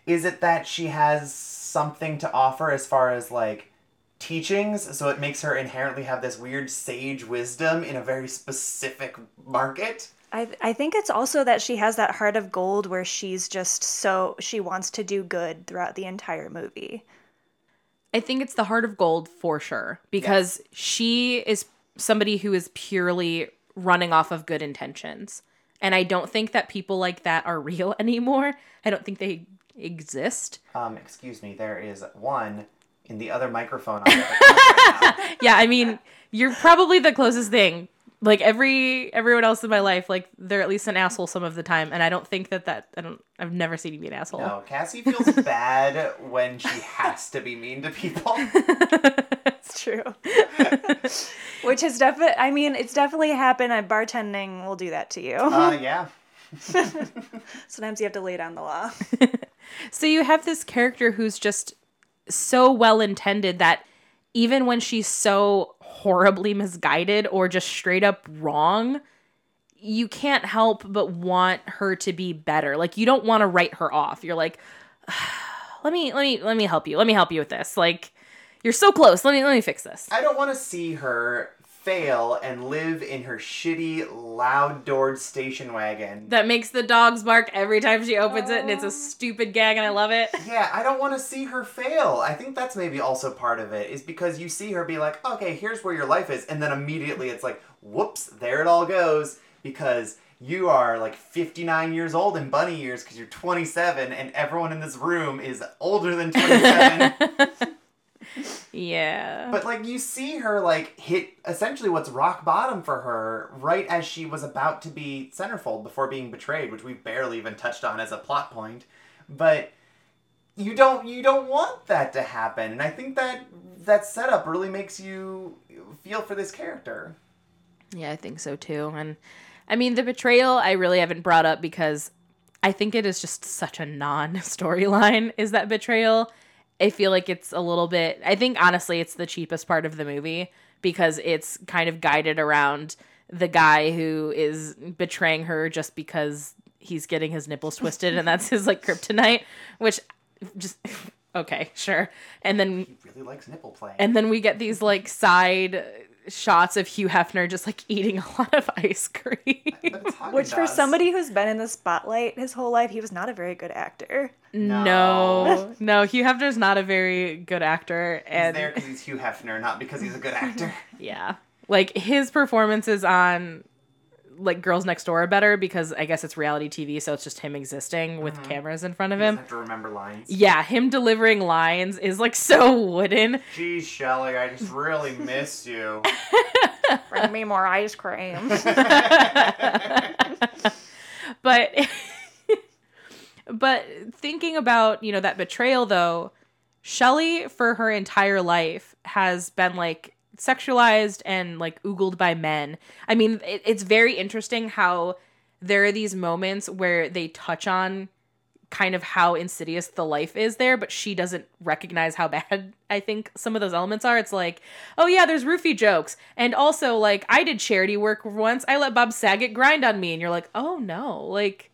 Is it that she has something to offer as far as like teachings, so it makes her inherently have this weird sage wisdom in a very specific market? I I think it's also that she has that heart of gold where she's just so she wants to do good throughout the entire movie. I think it's the heart of gold for sure because she is somebody who is purely running off of good intentions. And I don't think that people like that are real anymore. I don't think they exist. Um, excuse me, there is one in the other microphone right. Yeah, I mean, you're probably the closest thing. Like every everyone else in my life, like they're at least an asshole some of the time, and I don't think that that I don't I've never seen you be an asshole. No, Cassie feels bad when she has to be mean to people. It's true. Which is definitely. I mean, it's definitely happened. At bartending will do that to you. Uh, yeah. Sometimes you have to lay down the law. So you have this character who's just so well intended that even when she's so horribly misguided or just straight up wrong, you can't help but want her to be better. Like you don't want to write her off. You're like, let me let me let me help you. Let me help you with this. Like you're so close. Let me let me fix this. I don't want to see her fail and live in her shitty, loud doored station wagon. That makes the dogs bark every time she opens it and it's a stupid gag and I love it. Yeah, I don't want to see her fail. I think that's maybe also part of it, is because you see her be like, okay, here's where your life is, and then immediately it's like, whoops, there it all goes, because you are like 59 years old in bunny years because you're 27, and everyone in this room is older than 27. Yeah. But like you see her like hit essentially what's rock bottom for her right as she was about to be centerfold before being betrayed, which we barely even touched on as a plot point. But you don't you don't want that to happen, and I think that that setup really makes you feel for this character. Yeah, I think so too. And I mean, the betrayal I really haven't brought up because I think it is just such a non storyline, is that betrayal. I feel like it's a little bit, I think honestly, it's the cheapest part of the movie because it's kind of guided around the guy who is betraying her just because he's getting his nipples twisted and that's his like kryptonite, which just, okay, sure. And then He really likes nipple play. and then we get these like side shots of Hugh Hefner just like eating a lot of ice cream. Which, for somebody who's been in the spotlight his whole life, he was not a very good actor. no, no, Hugh Hefner's not a very good actor, He's and there because he's Hugh Hefner, not because he's a good actor. yeah, like his performances on like Girls Next Door are better because I guess it's reality TV, so it's just him existing with mm-hmm. cameras in front of He him. have to remember lines. Yeah, him delivering lines is like so wooden. Geez, Shelly, I just really miss you. Bring me more ice cream. but but thinking about you know that betrayal though Shelley for her entire life has been like sexualized and like oogled by men. I mean it, it's very interesting how there are these moments where they touch on kind of how insidious the life is there but she doesn't recognize how bad i think some of those elements are. It's like oh yeah there's roofie jokes. And also like i did charity work once. I let bob saget grind on me. And you're like oh no. Like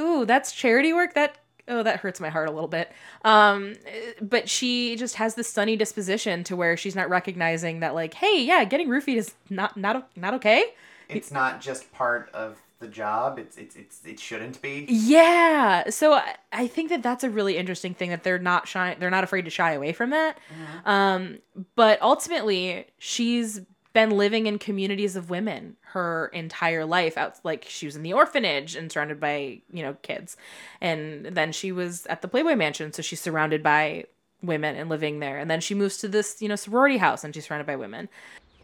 ooh that's charity work? That oh that hurts my heart a little bit. Um but she just has this sunny disposition to where she's not recognizing that like hey yeah getting roofied is not not not okay. It's not just part of the job. It's it's it's it shouldn't be. yeah. So I, I think that that's a really interesting thing that they're not shy they're not afraid to shy away from that. Um but ultimately she's been living in communities of women her entire life out like she was in the orphanage and surrounded by you know kids and then she was at the playboy mansion so she's surrounded by women and living there and then she moves to this you know sorority house and she's surrounded by women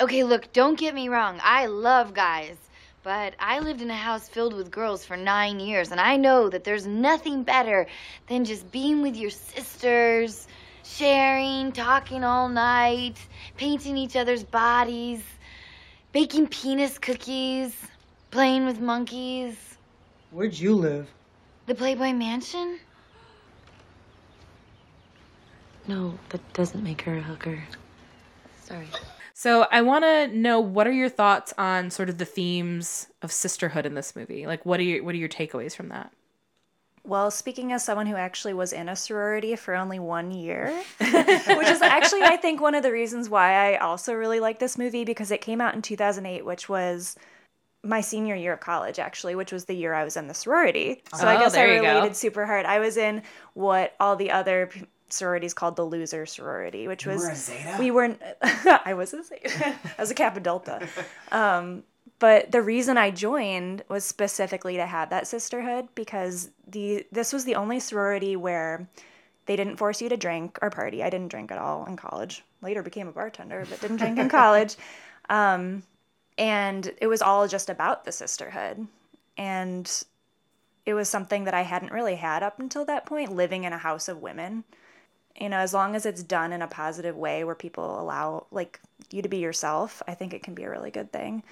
Okay, look, don't get me wrong. I love guys. But I lived in a house filled with girls for nine years, and I know that there's nothing better than just being with your sisters, sharing, talking all night, painting each other's bodies, baking penis cookies, playing with monkeys. Where'd you live? The Playboy Mansion? No, that doesn't make her a hooker. Sorry. so i want to know what are your thoughts on sort of the themes of sisterhood in this movie like what are your what are your takeaways from that Well, speaking as someone who actually was in a sorority for only one year, which is actually, I think, one of the reasons why I also really like this movie because it came out in 2008, which was my senior year of college, actually, which was the year I was in the sorority. So I Oh, guess I there go. related super hard. I was in what all the other p- sororities called the loser sorority, which was were a Zeta? we weren't. I was a Zeta. I was a Kappa Delta. Um, but the reason I joined was specifically to have that sisterhood because the this was the only sorority where they didn't force you to drink or party. I didn't drink at all in college. Later became a bartender, but didn't drink in college. Um, and it was all just about the sisterhood. And it was something that I hadn't really had up until that point, living in a house of women. You know, as long as it's done in a positive way where people allow like you to be yourself, I think it can be a really good thing.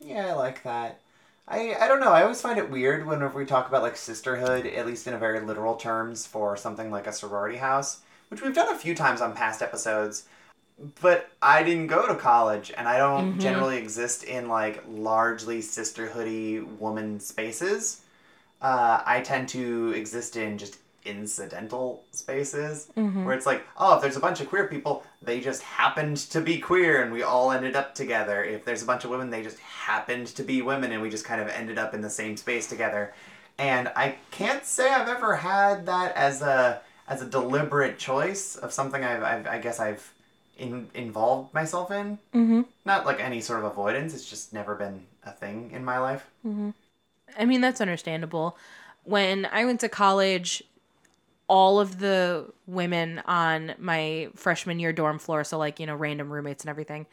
Yeah, I like that. I I don't know. I always find it weird whenever we talk about like sisterhood, at least in a very literal terms, for something like a sorority house, which we've done a few times on past episodes. But I didn't go to college, and I don't generally exist in like largely sisterhoody woman spaces. Uh, I tend to exist in just incidental spaces where it's like, oh, if there's a bunch of queer people, they just happened to be queer and we all ended up together. If there's a bunch of women, they just happened to be women and we just kind of ended up in the same space together. And I can't say I've ever had that as a as a deliberate choice of something I've, I've I guess I've in, involved myself in. Mm-hmm. Not like any sort of avoidance. It's just never been a thing in my life. I mean, that's understandable. When I went to college, all of the women on my freshman year dorm floor, so like, you know, random roommates and everything,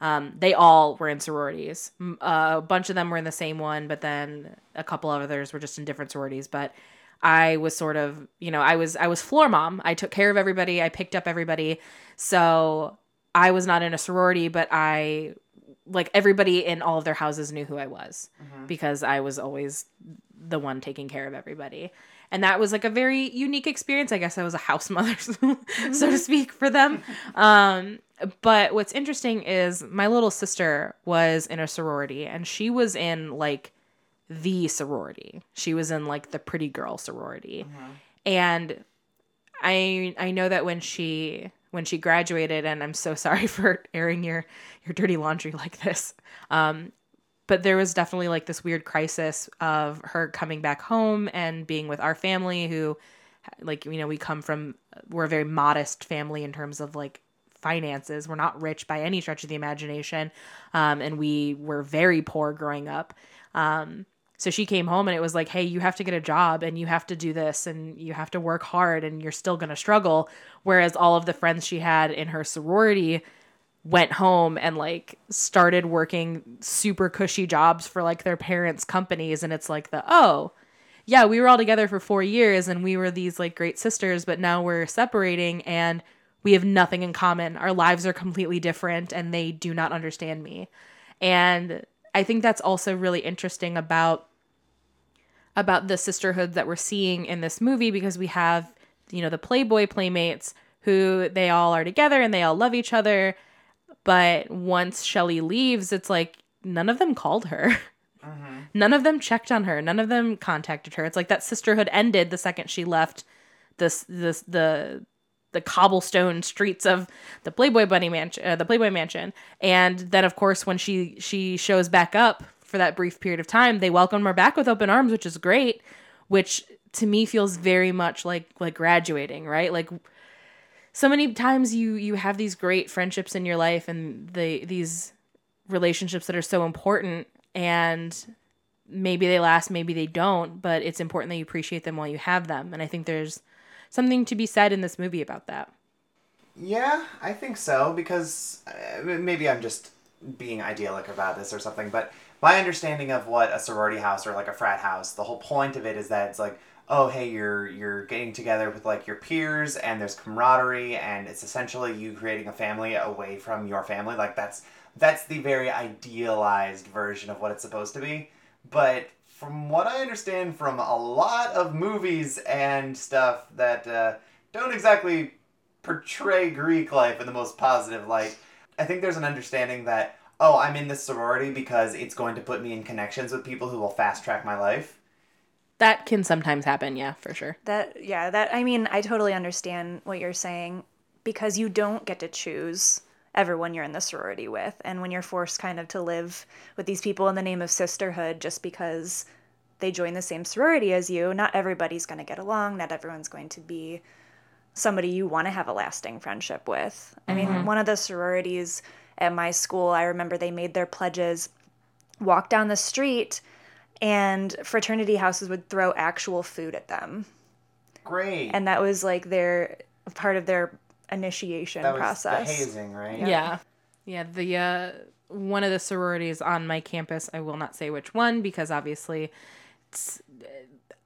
um, they all were in sororities. Uh, a bunch of them were in the same one, but then a couple of others were just in different sororities. But I was sort of, you know, I was I was floor mom. I took care of everybody. I picked up everybody. So I was not in a sorority, but I like everybody in all of their houses knew who I was because I was always the one taking care of everybody. And that was like a very unique experience. I guess I was a house mother, so to speak, for them. Um, but what's interesting is my little sister was in a sorority and she was in like the sorority. She was in like the pretty girl sorority. And I I know that when she when she graduated and I'm so sorry for airing your your dirty laundry like this. Um but there was definitely like this weird crisis of her coming back home and being with our family who like you know we come from we're a very modest family in terms of like finances. We're not rich by any stretch of the imagination um, and we were very poor growing up. Um, so she came home and it was like hey you have to get a job and you have to do this and you have to work hard and you're still going to struggle. Whereas all of the friends she had in her sorority went home and like started working super cushy jobs for like their parents' companies. And it's like the, oh, yeah, we were all together for four years and we were these like great sisters, but now we're separating and we have nothing in common. Our lives are completely different and they do not understand me. And I think that's also really interesting about about the sisterhood that we're seeing in this movie because we have, you know, the Playboy playmates who they all are together and they all love each other but once Shelley leaves, it's like none of them called her. Mm-hmm. None of them checked on her. None of them contacted her. It's like that sisterhood ended the second she left this this the the cobblestone streets of the Playboy Bunny mansion, uh, the Playboy mansion. And then of course when she she shows back up for that brief period of time, they welcome her back with open arms, which is great, which to me feels very much like like graduating, right? Like so many times you you have these great friendships in your life and the these relationships that are so important and maybe they last maybe they don't but it's important that you appreciate them while you have them. And i think there's something to be said in this movie about that. Yeah, I think so because uh, maybe I'm just being idyllic about this or something, but my understanding of what a sorority house or like a frat house, the whole point of it is that it's like, oh hey, you're you're getting together with like your peers and there's camaraderie and it's essentially you creating a family away from your family. Like that's that's the very idealized version of what it's supposed to be. But from what I understand from a lot of movies and stuff that uh, don't exactly portray Greek life in the most positive light. I think there's an understanding that, oh, I'm in this sorority because it's going to put me in connections with people who will fast track my life. That can sometimes happen yeah for sure. That yeah, that I mean, I totally understand what you're saying because you don't get to choose everyone you're in the sorority with. And when you're forced kind of to live with these people in the name of sisterhood just because they join the same sorority as you, not everybody's going to get along, not everyone's going to be somebody you want to have a lasting friendship with. I mean, mm-hmm. one of the sororities at my school, I remember they made their pledges walk down the street and fraternity houses would throw actual food at them Great. and that was like their part of their initiation that was process. the hazing, right? yeah yeah the uh one of the sororities on my campus i will not say which one because obviously it's uh,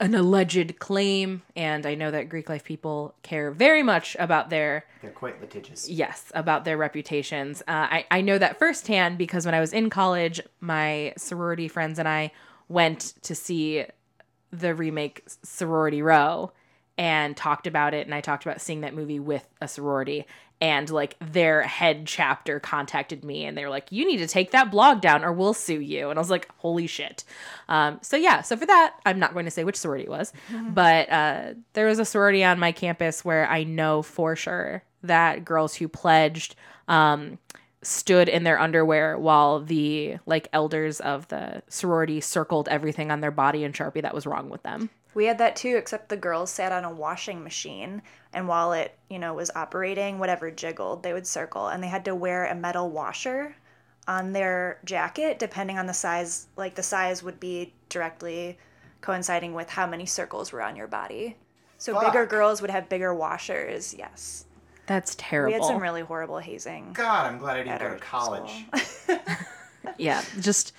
an alleged claim and i know that greek life people care very much about their They're quite litigious. Yes, about their reputations. Uh, I, I know that firsthand because when I was in college, my sorority friends and I went to see the remake Sorority Row and talked about it. And I talked about seeing that movie with a sorority. And like their head chapter contacted me and they were like, you need to take that blog down or we'll sue you. And I was like, holy shit. Um, so yeah, so for that, I'm not going to say which sorority it was, but uh, there was a sorority on my campus where I know for sure that girls who pledged um, stood in their underwear while the like elders of the sorority circled everything on their body in Sharpie that was wrong with them. We had that too, except the girls sat on a washing machine, and while it, you know, was operating, whatever jiggled, they would circle, and they had to wear a metal washer on their jacket, depending on the size. Like the size would be directly coinciding with how many circles were on your body. So bigger girls would have bigger washers. Yes, That's terrible. we had some really horrible hazing. God, I'm glad I didn't go to college. yeah just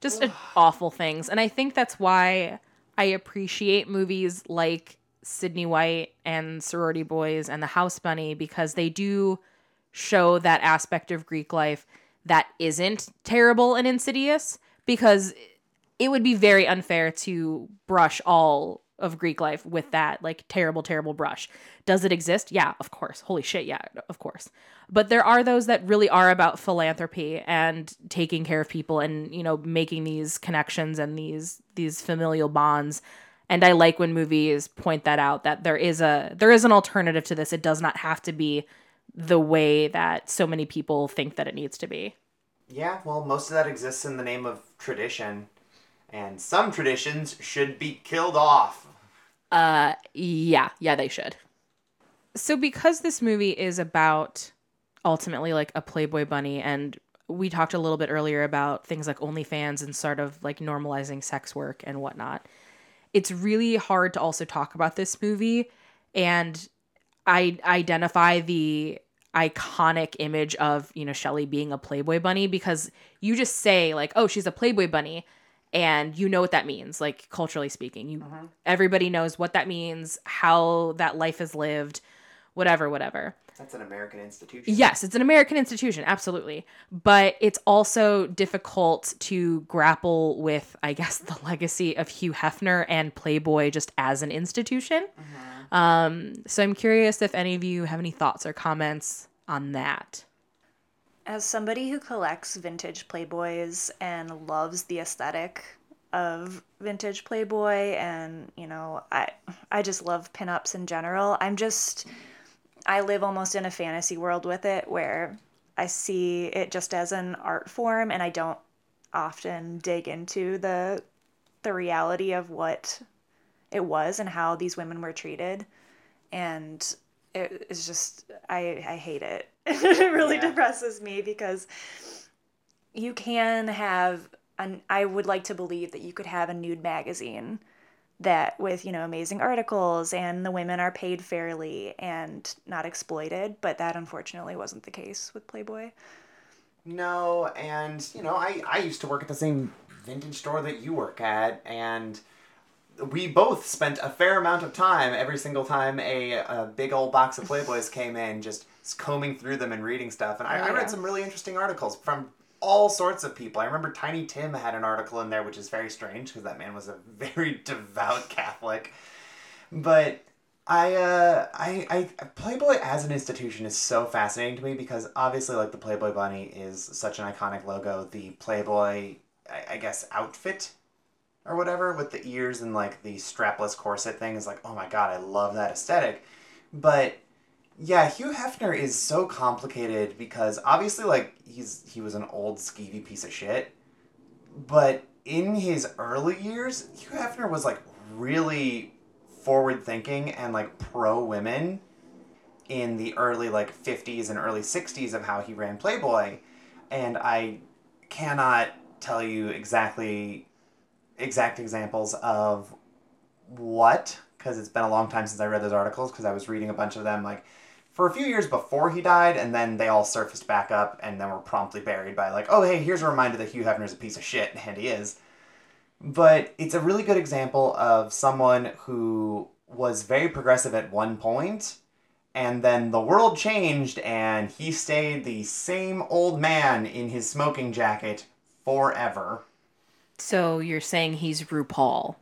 just a- awful things and i think that's why i appreciate movies like sydney white and sorority boys and the house bunny because they do show that aspect of greek life that isn't terrible and insidious because it would be very unfair to brush all of Greek life with that like terrible, terrible brush. Does it exist? Yeah, of course. Holy shit, yeah, of course. But there are those that really are about philanthropy and taking care of people and, you know, making these connections and these these familial bonds. And I like when movies point that out that there is a there is an alternative to this. It does not have to be the way that so many people think that it needs to be. Yeah, well, most of that exists in the name of tradition, and some traditions should be killed off. Uh, yeah, yeah, they should. So, because this movie is about ultimately like a Playboy bunny, and we talked a little bit earlier about things like OnlyFans and sort of like normalizing sex work and whatnot, it's really hard to also talk about this movie and I identify the iconic image of you know Shelly being a Playboy bunny because you just say like, oh, she's a Playboy bunny and you know what that means like culturally speaking. You everybody knows what that means how that life is lived whatever whatever. That's an American institution. yes it's an american institution absolutely. But it's also difficult to grapple with i guess the legacy of hugh hefner and playboy just as an institution. Um, so i'm curious if any of you have any thoughts or comments on that As somebody who collects vintage Playboys and loves the aesthetic of vintage Playboy and, you know, I I just love pinups in general. I'm just I live almost in a fantasy world with it where I see it just as an art form and I don't often dig into the the reality of what it was and how these women were treated and it is just I I hate it. it really Yeah. depresses me because you can have an I would like to believe that you could have a nude magazine that with, you know, amazing articles and the women are paid fairly and not exploited, but that unfortunately wasn't the case with Playboy. No, and you know, I I used to work at the same vintage store that you work at, and we both spent a fair amount of time every single time a, a big old box of Playboys came in, just combing through them and reading stuff. And I, Oh, I read some really interesting articles from all sorts of people. I remember Tiny Tim had an article in there, which is very strange because that man was a very devout Catholic. But I, uh, I, I, Playboy as an institution is so fascinating to me because obviously, like the Playboy bunny is such an iconic logo. The Playboy, I, I guess, outfit or whatever with the ears and like the strapless corset thing is like, oh my god, I love that aesthetic. But yeah, Hugh Hefner is so complicated because obviously, like he's he was an old skeevy piece of shit, but in his early years, Hugh Hefner was like really forward thinking and like pro women in the early like 50s and early 60s of how he ran Playboy. And I cannot tell you exactly exact examples of what because it's been a long time since I read those articles because I was reading a bunch of them like for a few years before he died and then they all surfaced back up and then were promptly buried by like oh hey here's a reminder that Hugh Hefner's a piece of shit and he is. But it's a really good example of someone who was very progressive at one point and then the world changed and he stayed the same old man in his smoking jacket forever so you're saying he's rupaul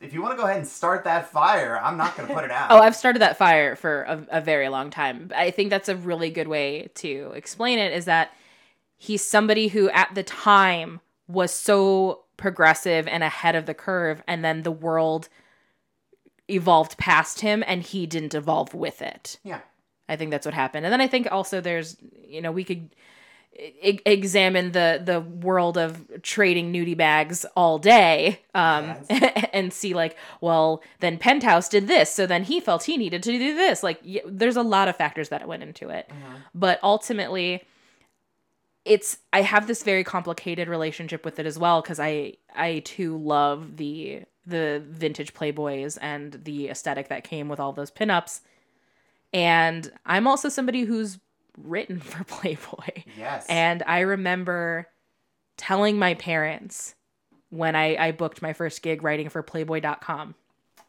if you want to go ahead and start that fire i'm not going to put it out Oh, I've started that fire for a, a very long time. I think that's a really good way to explain it is that he's somebody who at the time was so progressive and ahead of the curve and then the world evolved past him and he didn't evolve with it. yeah I think that's what happened. And then I think also there's, you know, we could e- examine the the world of trading nudie bags all day um and see like well then penthouse did this so then he felt he needed to do this. Like y- there's a lot of factors that went into it. But ultimately it's i have this very complicated relationship with it as well because i i too love the the vintage playboys and the aesthetic that came with all those pinups. And i'm also somebody who's written for playboy yes and I remember telling my parents when I, I booked my first gig writing for Playboy.com.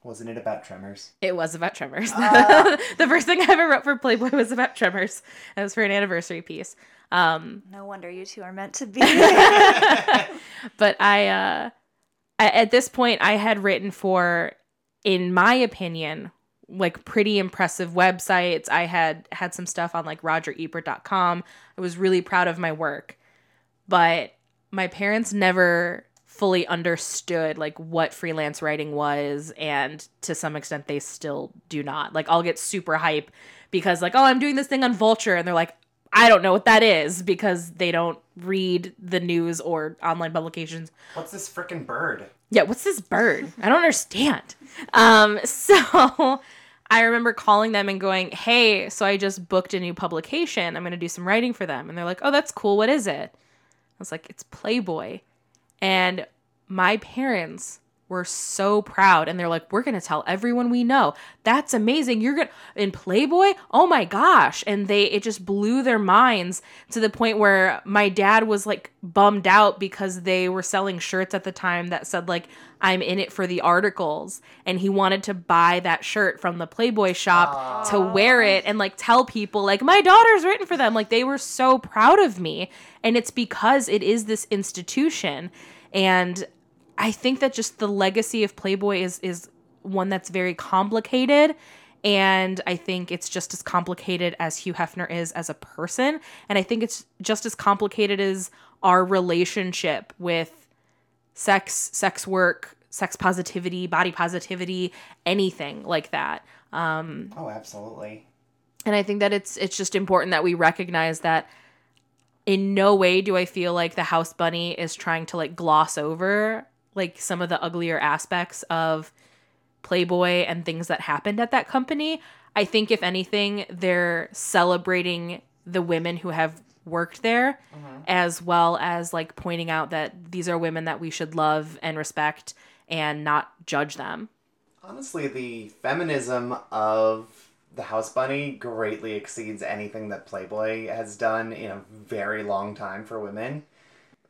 wasn't it about tremors It was about Tremors. Ah. the first thing I ever wrote for Playboy was about Tremors. It was for an anniversary piece. Um, No wonder you two are meant to be. but I, uh, I, at this point, I had written for, in my opinion, like pretty impressive websites. I had had some stuff on like RogerEbert.com. I was really proud of my work, but my parents never fully understood like what freelance writing was and to some extent they still do not. Like I'll get super hype because like oh I'm doing this thing on Vulture and they're like I don't know what that is because they don't read the news or online publications. What's this freaking bird? Yeah, what's this bird? I don't understand. Um, so I remember calling them and going, "Hey, so I just booked a new publication. I'm going to do some writing for them." And they're like, "Oh, that's cool. What is it?" I was like, "It's Playboy." And my parents were so proud and they're like, "We're going to tell everyone we know. That's amazing. You're going to in Playboy? Oh my gosh." And they it just blew their minds to the point where my dad was like bummed out because they were selling shirts at the time that said like I'm in it for the articles and he wanted to buy that shirt from the Playboy shop to wear it and like tell people like my daughter's written for them like they were so proud of me and it's because it is this institution and I think that just the legacy of Playboy is is one that's very complicated and I think it's just as complicated as Hugh Hefner is as a person and I think it's just as complicated as our relationship with sex, sex work, sex positivity, body positivity, anything like that. Um, Oh, absolutely. and I think that it's it's just important that we recognize that in no way do I feel like the house bunny is trying to like gloss over like some of the uglier aspects of Playboy and things that happened at that company. I think if anything, they're celebrating the women who have worked there uh-huh. as well as like pointing out that these are women that we should love and respect and not judge them. Honestly, the feminism of the House Bunny greatly exceeds anything that Playboy has done in a very long time for women.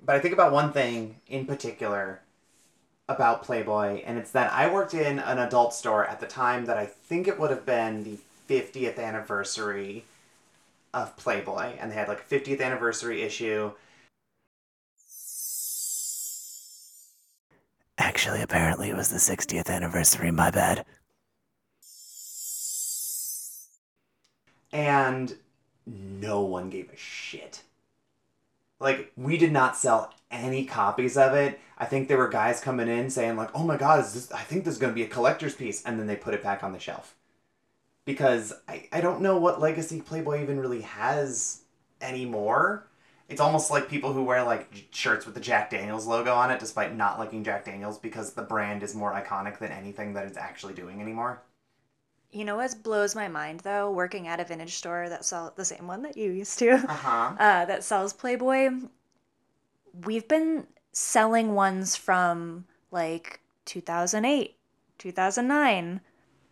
But I think about one thing in particular about Playboy, and it's that I worked in an adult store at the time that I think it would have been the 50th anniversary of Playboy, and they had like a 50th anniversary issue. Actually, apparently it was the 60th anniversary, my bad. And no one gave a shit. Like, we did not sell any copies of it. I think there were guys coming in saying, like, oh my god, is this, I think this is going to be a collector's piece. And then they put it back on the shelf. Because I, I don't know what legacy Playboy even really has anymore. It's almost like people who wear like shirts with the Jack Daniels logo on it despite not liking Jack Daniels because the brand is more iconic than anything that it's actually doing anymore. You know what blows my mind though? Working at a vintage store that sell the same one that you used to, Uh-huh. uh, that sells Playboy. We've been selling ones from like 2008, 2009,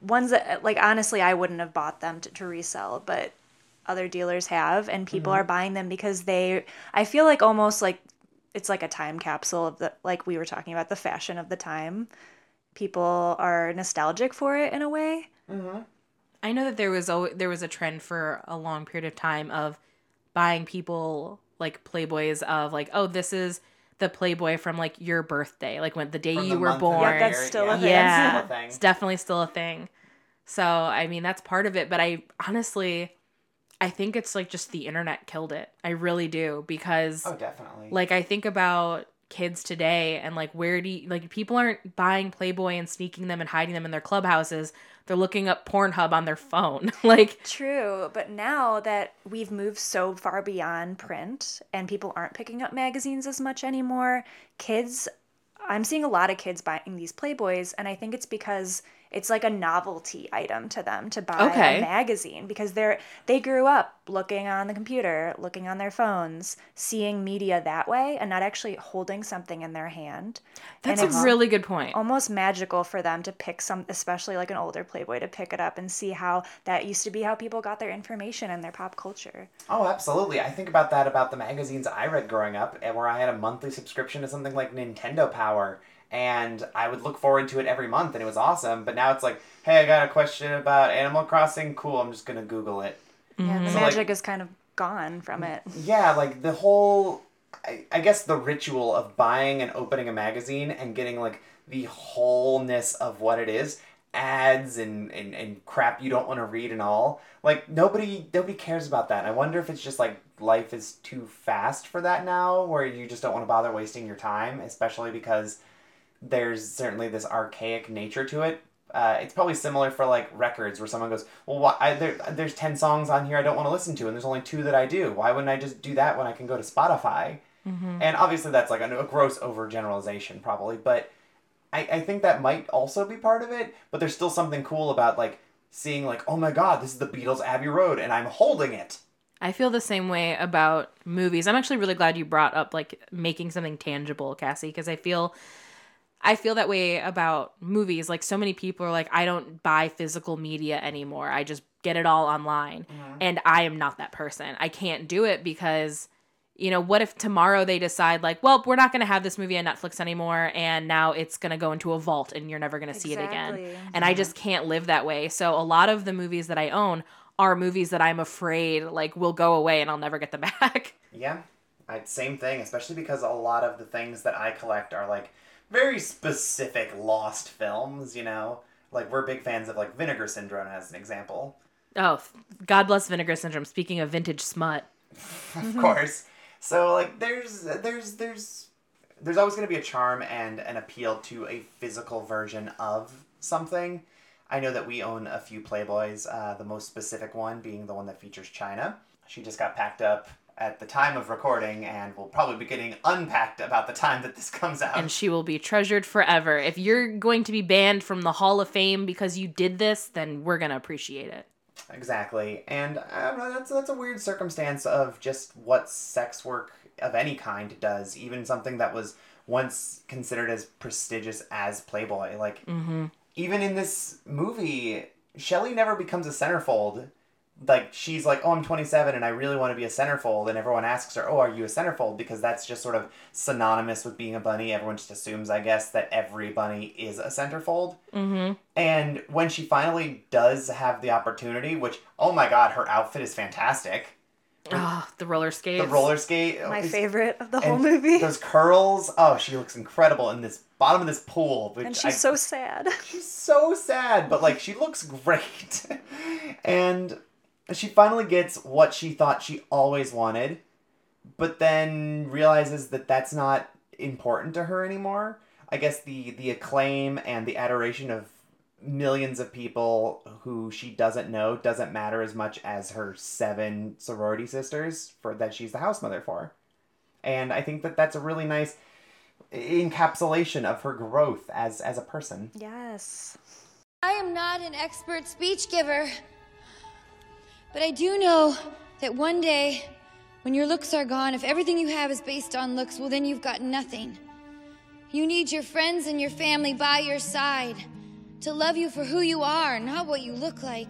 ones that uh, like honestly I wouldn't have bought them to, to resell, but other dealers have, and people mm-hmm. are buying them because they. I feel like almost like it's like a time capsule of the like we were talking about the fashion of the time. People are nostalgic for it in a way. Mm-hmm. I know that there was a there was a trend for a long period of time of buying people like Playboys of like, oh, this is the Playboy from like your birthday, like when the day From you the were born. Yeah, that's still a thing. yeah, Still a thing. it's definitely still a thing. So I mean, that's part of it. But I honestly, I think it's like just the internet killed it. I really do because Oh, definitely. like I think about kids today and like where do you, like people aren't buying Playboy and sneaking them and hiding them in their clubhouses. They're looking up Pornhub on their phone. like True, but now that we've moved so far beyond print and people aren't picking up magazines as much anymore, kids, I'm seeing a lot of kids buying these Playboys, and I think it's because it's like a novelty item to them to buy Okay. a magazine because they're they grew up looking on the computer, looking on their phones, seeing media that way, and not actually holding something in their hand. that's and a really good point. almost magical for them to pick some especially like an older playboy to pick it up and see how that used to be how people got their information and their pop culture Oh, absolutely. I think about that about the magazines I read growing up, and where I had a monthly subscription to something like Nintendo Power, and I would look forward to it every month, and it was awesome. But now it's like, hey, I got a question about Animal Crossing. Cool, I'm just gonna Google it. yeah the So, like- is kind of gone from it Yeah, like the whole, I, I guess the ritual of buying and opening a magazine and getting like the wholeness of what it is ads and, and, and crap you don't want to read and all. Like nobody nobody cares about that. I wonder if it's just like life is too fast for that now, where you just don't want to bother wasting your time, especially because there's certainly this archaic nature to it. Uh, it's probably similar for like records where someone goes, well, why, I, there, there's 10 songs on here I don't want to listen to, and there's only two that I do. Why wouldn't I just do that when I can go to Spotify? And obviously, that's like a, a gross overgeneralization, probably, but I, I think that might also be part of it. But there's still something cool about like seeing, like, oh my god, this is the Beatles' Abbey Road, and I'm holding it. I feel the same way about movies. I'm actually really glad you brought up like making something tangible, Cassie, because I feel I feel that way about movies. Like so many people are like I don't buy physical media anymore. I just get it all online. Mm-hmm. And I am not that person. I can't do it because you know, what if tomorrow they decide like, well, we're not going to have this movie on Netflix anymore and now it's going to go into a vault and you're never going to see it again. Exactly. And I just can't live that way. So a lot of the movies that I own are movies that I'm afraid like will go away and I'll never get them back. Yeah, I, same thing, especially because a lot of the things that I collect are like very specific lost films, you know? Like, we're big fans of like Vinegar Syndrome as an example. Oh, God bless Vinegar Syndrome. Speaking of vintage smut. of course. So like there's there's there's there's always going to be a charm and an appeal to a physical version of something. I know that we own a few Playboys, uh, the most specific one being the one that features Chyna. She just got packed up at the time of recording and will probably be getting unpacked about the time that this comes out. And she will be treasured forever. If you're going to be banned from the Hall of Fame because you did this, then we're going to appreciate it. Exactly, and I don't know, that's that's a weird circumstance of just what sex work of any kind does. Even something that was once considered as prestigious as Playboy, like mm-hmm. even in this movie, Shelley never becomes a centerfold. Like she's like, oh, I'm 27 and I really want to be a centerfold, and everyone asks her, oh, are you a centerfold? Because that's just sort of synonymous with being a bunny. Everyone just assumes, I guess, that every bunny is a centerfold. Mm-hmm. And when she finally does have the opportunity, which oh my god, her outfit is fantastic. Oh, the roller skates. The roller skate, My is- favorite of the whole movie. Those curls, oh, she looks incredible in this bottom of this pool. Which and she's I- so sad. she's so sad, but like she looks great. and she finally gets what she thought she always wanted, but then realizes that that's not important to her anymore. I guess the the acclaim and the adoration of millions of people who she doesn't know doesn't matter as much as her seven sorority sisters for that she's the house mother for. And I think that that's a really nice encapsulation of her growth as as a person. yes. I am not an expert speech giver, but I do know that one day, when your looks are gone, if everything you have is based on looks, well, then you've got nothing. You need your friends and your family by your side to love you for who you are, not what you look like.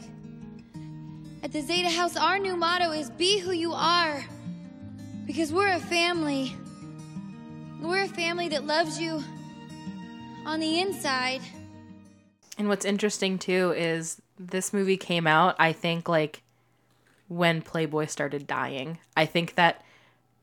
At the Zeta House, our new motto is be who you are because we're a family. We're a family that loves you on the inside. And what's interesting too is this movie came out, I think, like when Playboy started dying. I think that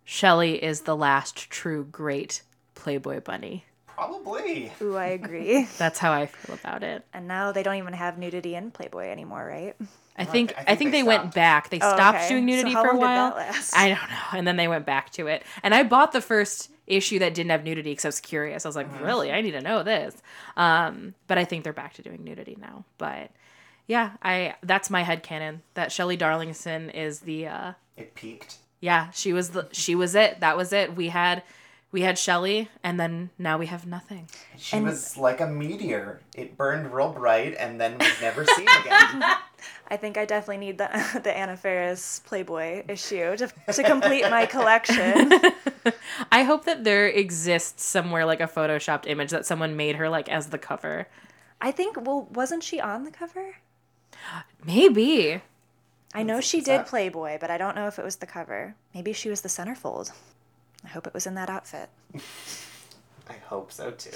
Shelley is the last true great Playboy bunny. Probably. Ooh, I agree. That's how I feel about it. and now they don't even have nudity in Playboy anymore, right? I think I I think think, they they, went back. They Oh, stopped okay. doing So nudity how for a long did that while. last? I don't know. And then they went back to it. And I bought the first issue that didn't have nudity because I was curious. I was like, really? I need to know this. Um, but I think they're back to doing nudity now. But yeah, I that's my head headcanon that Shelley Darlington is the uh It peaked. yeah, she was the she was it. That was it. We had we had Shelley and then now we have nothing. She was like a meteor. It burned real bright and then was never seen again. I think I definitely need the the Anna Faris Playboy issue to, to complete my collection. I hope that there exists somewhere like a photoshopped image that someone made her like as the cover. I think well, wasn't she on the cover? Maybe. I know she did? Playboy, but I don't know if it was the cover. Maybe she was the centerfold. I hope it was in that outfit. I hope so too.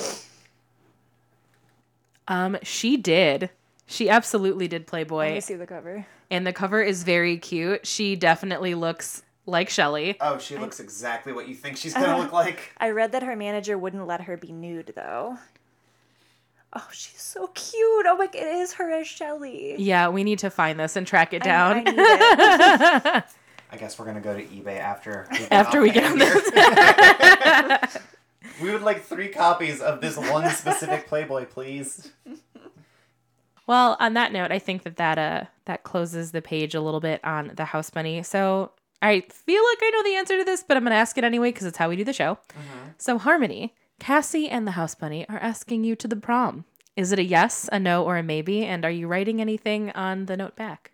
Um, she did. She absolutely did Let Playboy, me see the cover. and the cover is very cute. She definitely looks like Shelley. Oh, she looks exactly what you think she's gonna look like. I read that her manager wouldn't let her be nude though. Oh, she's so cute. Oh my, it is her as Shelley. Yeah, we need to find this and track it I- down. I need it. I guess we're gonna go to eBay after After we get on this. this. we would like three copies of this one specific Playboy, please. Well, on that note, I think that that uh that closes the page a little bit on the house bunny. So I feel like I know the answer to this, but I'm gonna ask it anyway because it's how we do the show. So Harmony, Cassie, and the house bunny are asking you to the prom. Is it a yes, a no, or a maybe? And are you writing anything on the note back?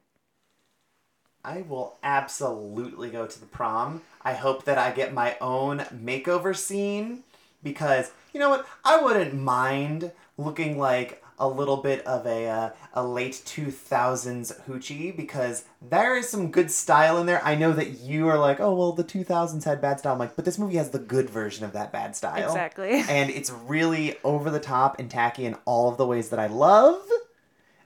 I will absolutely go to the prom. I hope that I get my own makeover scene because you know what? I wouldn't mind looking like a little bit of a uh, a late 2000s hoochie because there is some good style in there. I know that you are like, "Oh, well, the 2000s had bad style." I'm like, "But this movie has the good version of that bad style." Exactly. and it's really over the top and tacky in all of the ways that I love.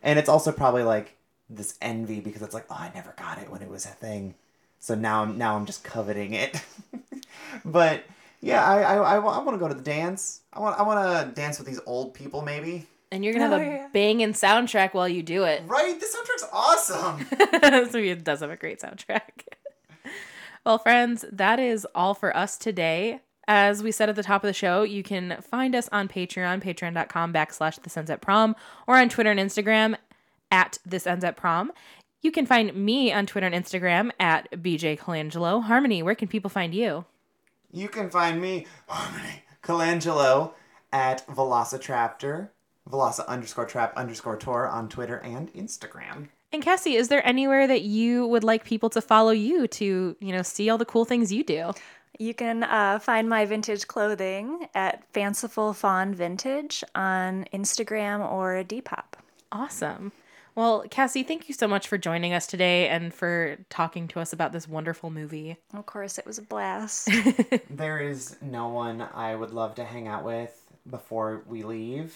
And it's also probably like this envy because it's like, oh, I never got it when it was a thing. So now I'm now I'm just coveting it. but yeah, I I, I, want to go to the dance. I want I want to dance with these old people maybe. And you're gonna oh, have Oh, a yeah. banging soundtrack while you do it. Right? This soundtrack's awesome. this movie does have a great soundtrack. well, friends, that is all for us today. As we said at the top of the show, you can find us on Patreon, patreon.com backslash this ends at prom, or on Twitter and Instagram at this ends at prom. You can find me on Twitter and Instagram at BJ Colangelo. Harmony, where can people find you? You can find me, Harmony Colangelo, at Velocitraptor, Veloci underscore trap underscore tour on Twitter and Instagram. And Cassie, is there anywhere that you would like people to follow you to, you know, see all the cool things you do? You can uh, find my vintage clothing at Fanciful Fawn Vintage on Instagram or Depop. Awesome. Well, Cassie, thank you so much for joining us today and for talking to us about this wonderful movie. Of course, it was a blast. There is no one I would love to hang out with before we leave.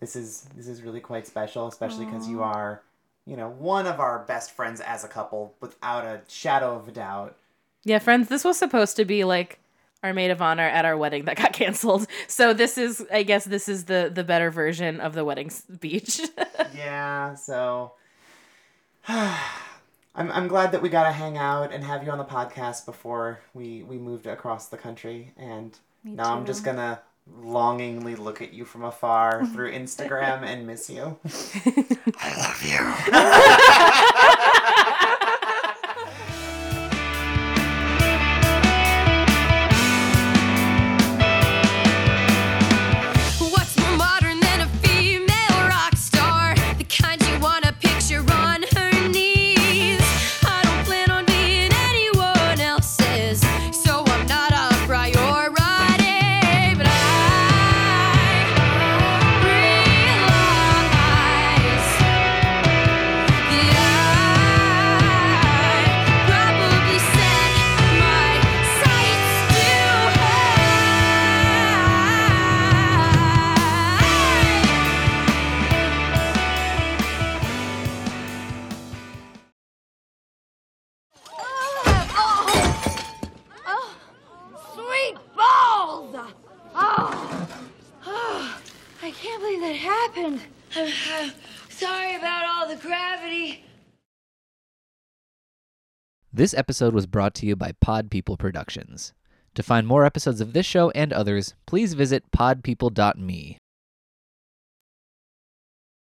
This is this is really quite special, especially because you are, you know, one of our best friends as a couple, without a shadow of a doubt. Yeah, friends, this was supposed to be like our maid of honor at our wedding that got canceled. So this is, I guess, this is the the better version of the wedding speech. yeah, so I'm I'm glad that we got to hang out and have you on the podcast before we we moved across the country and now I'm just going to longingly look at you from afar through Instagram and miss you. I love you. This episode was brought to you by Pod People Productions. To find more episodes of this show and others, please visit podpeople.me.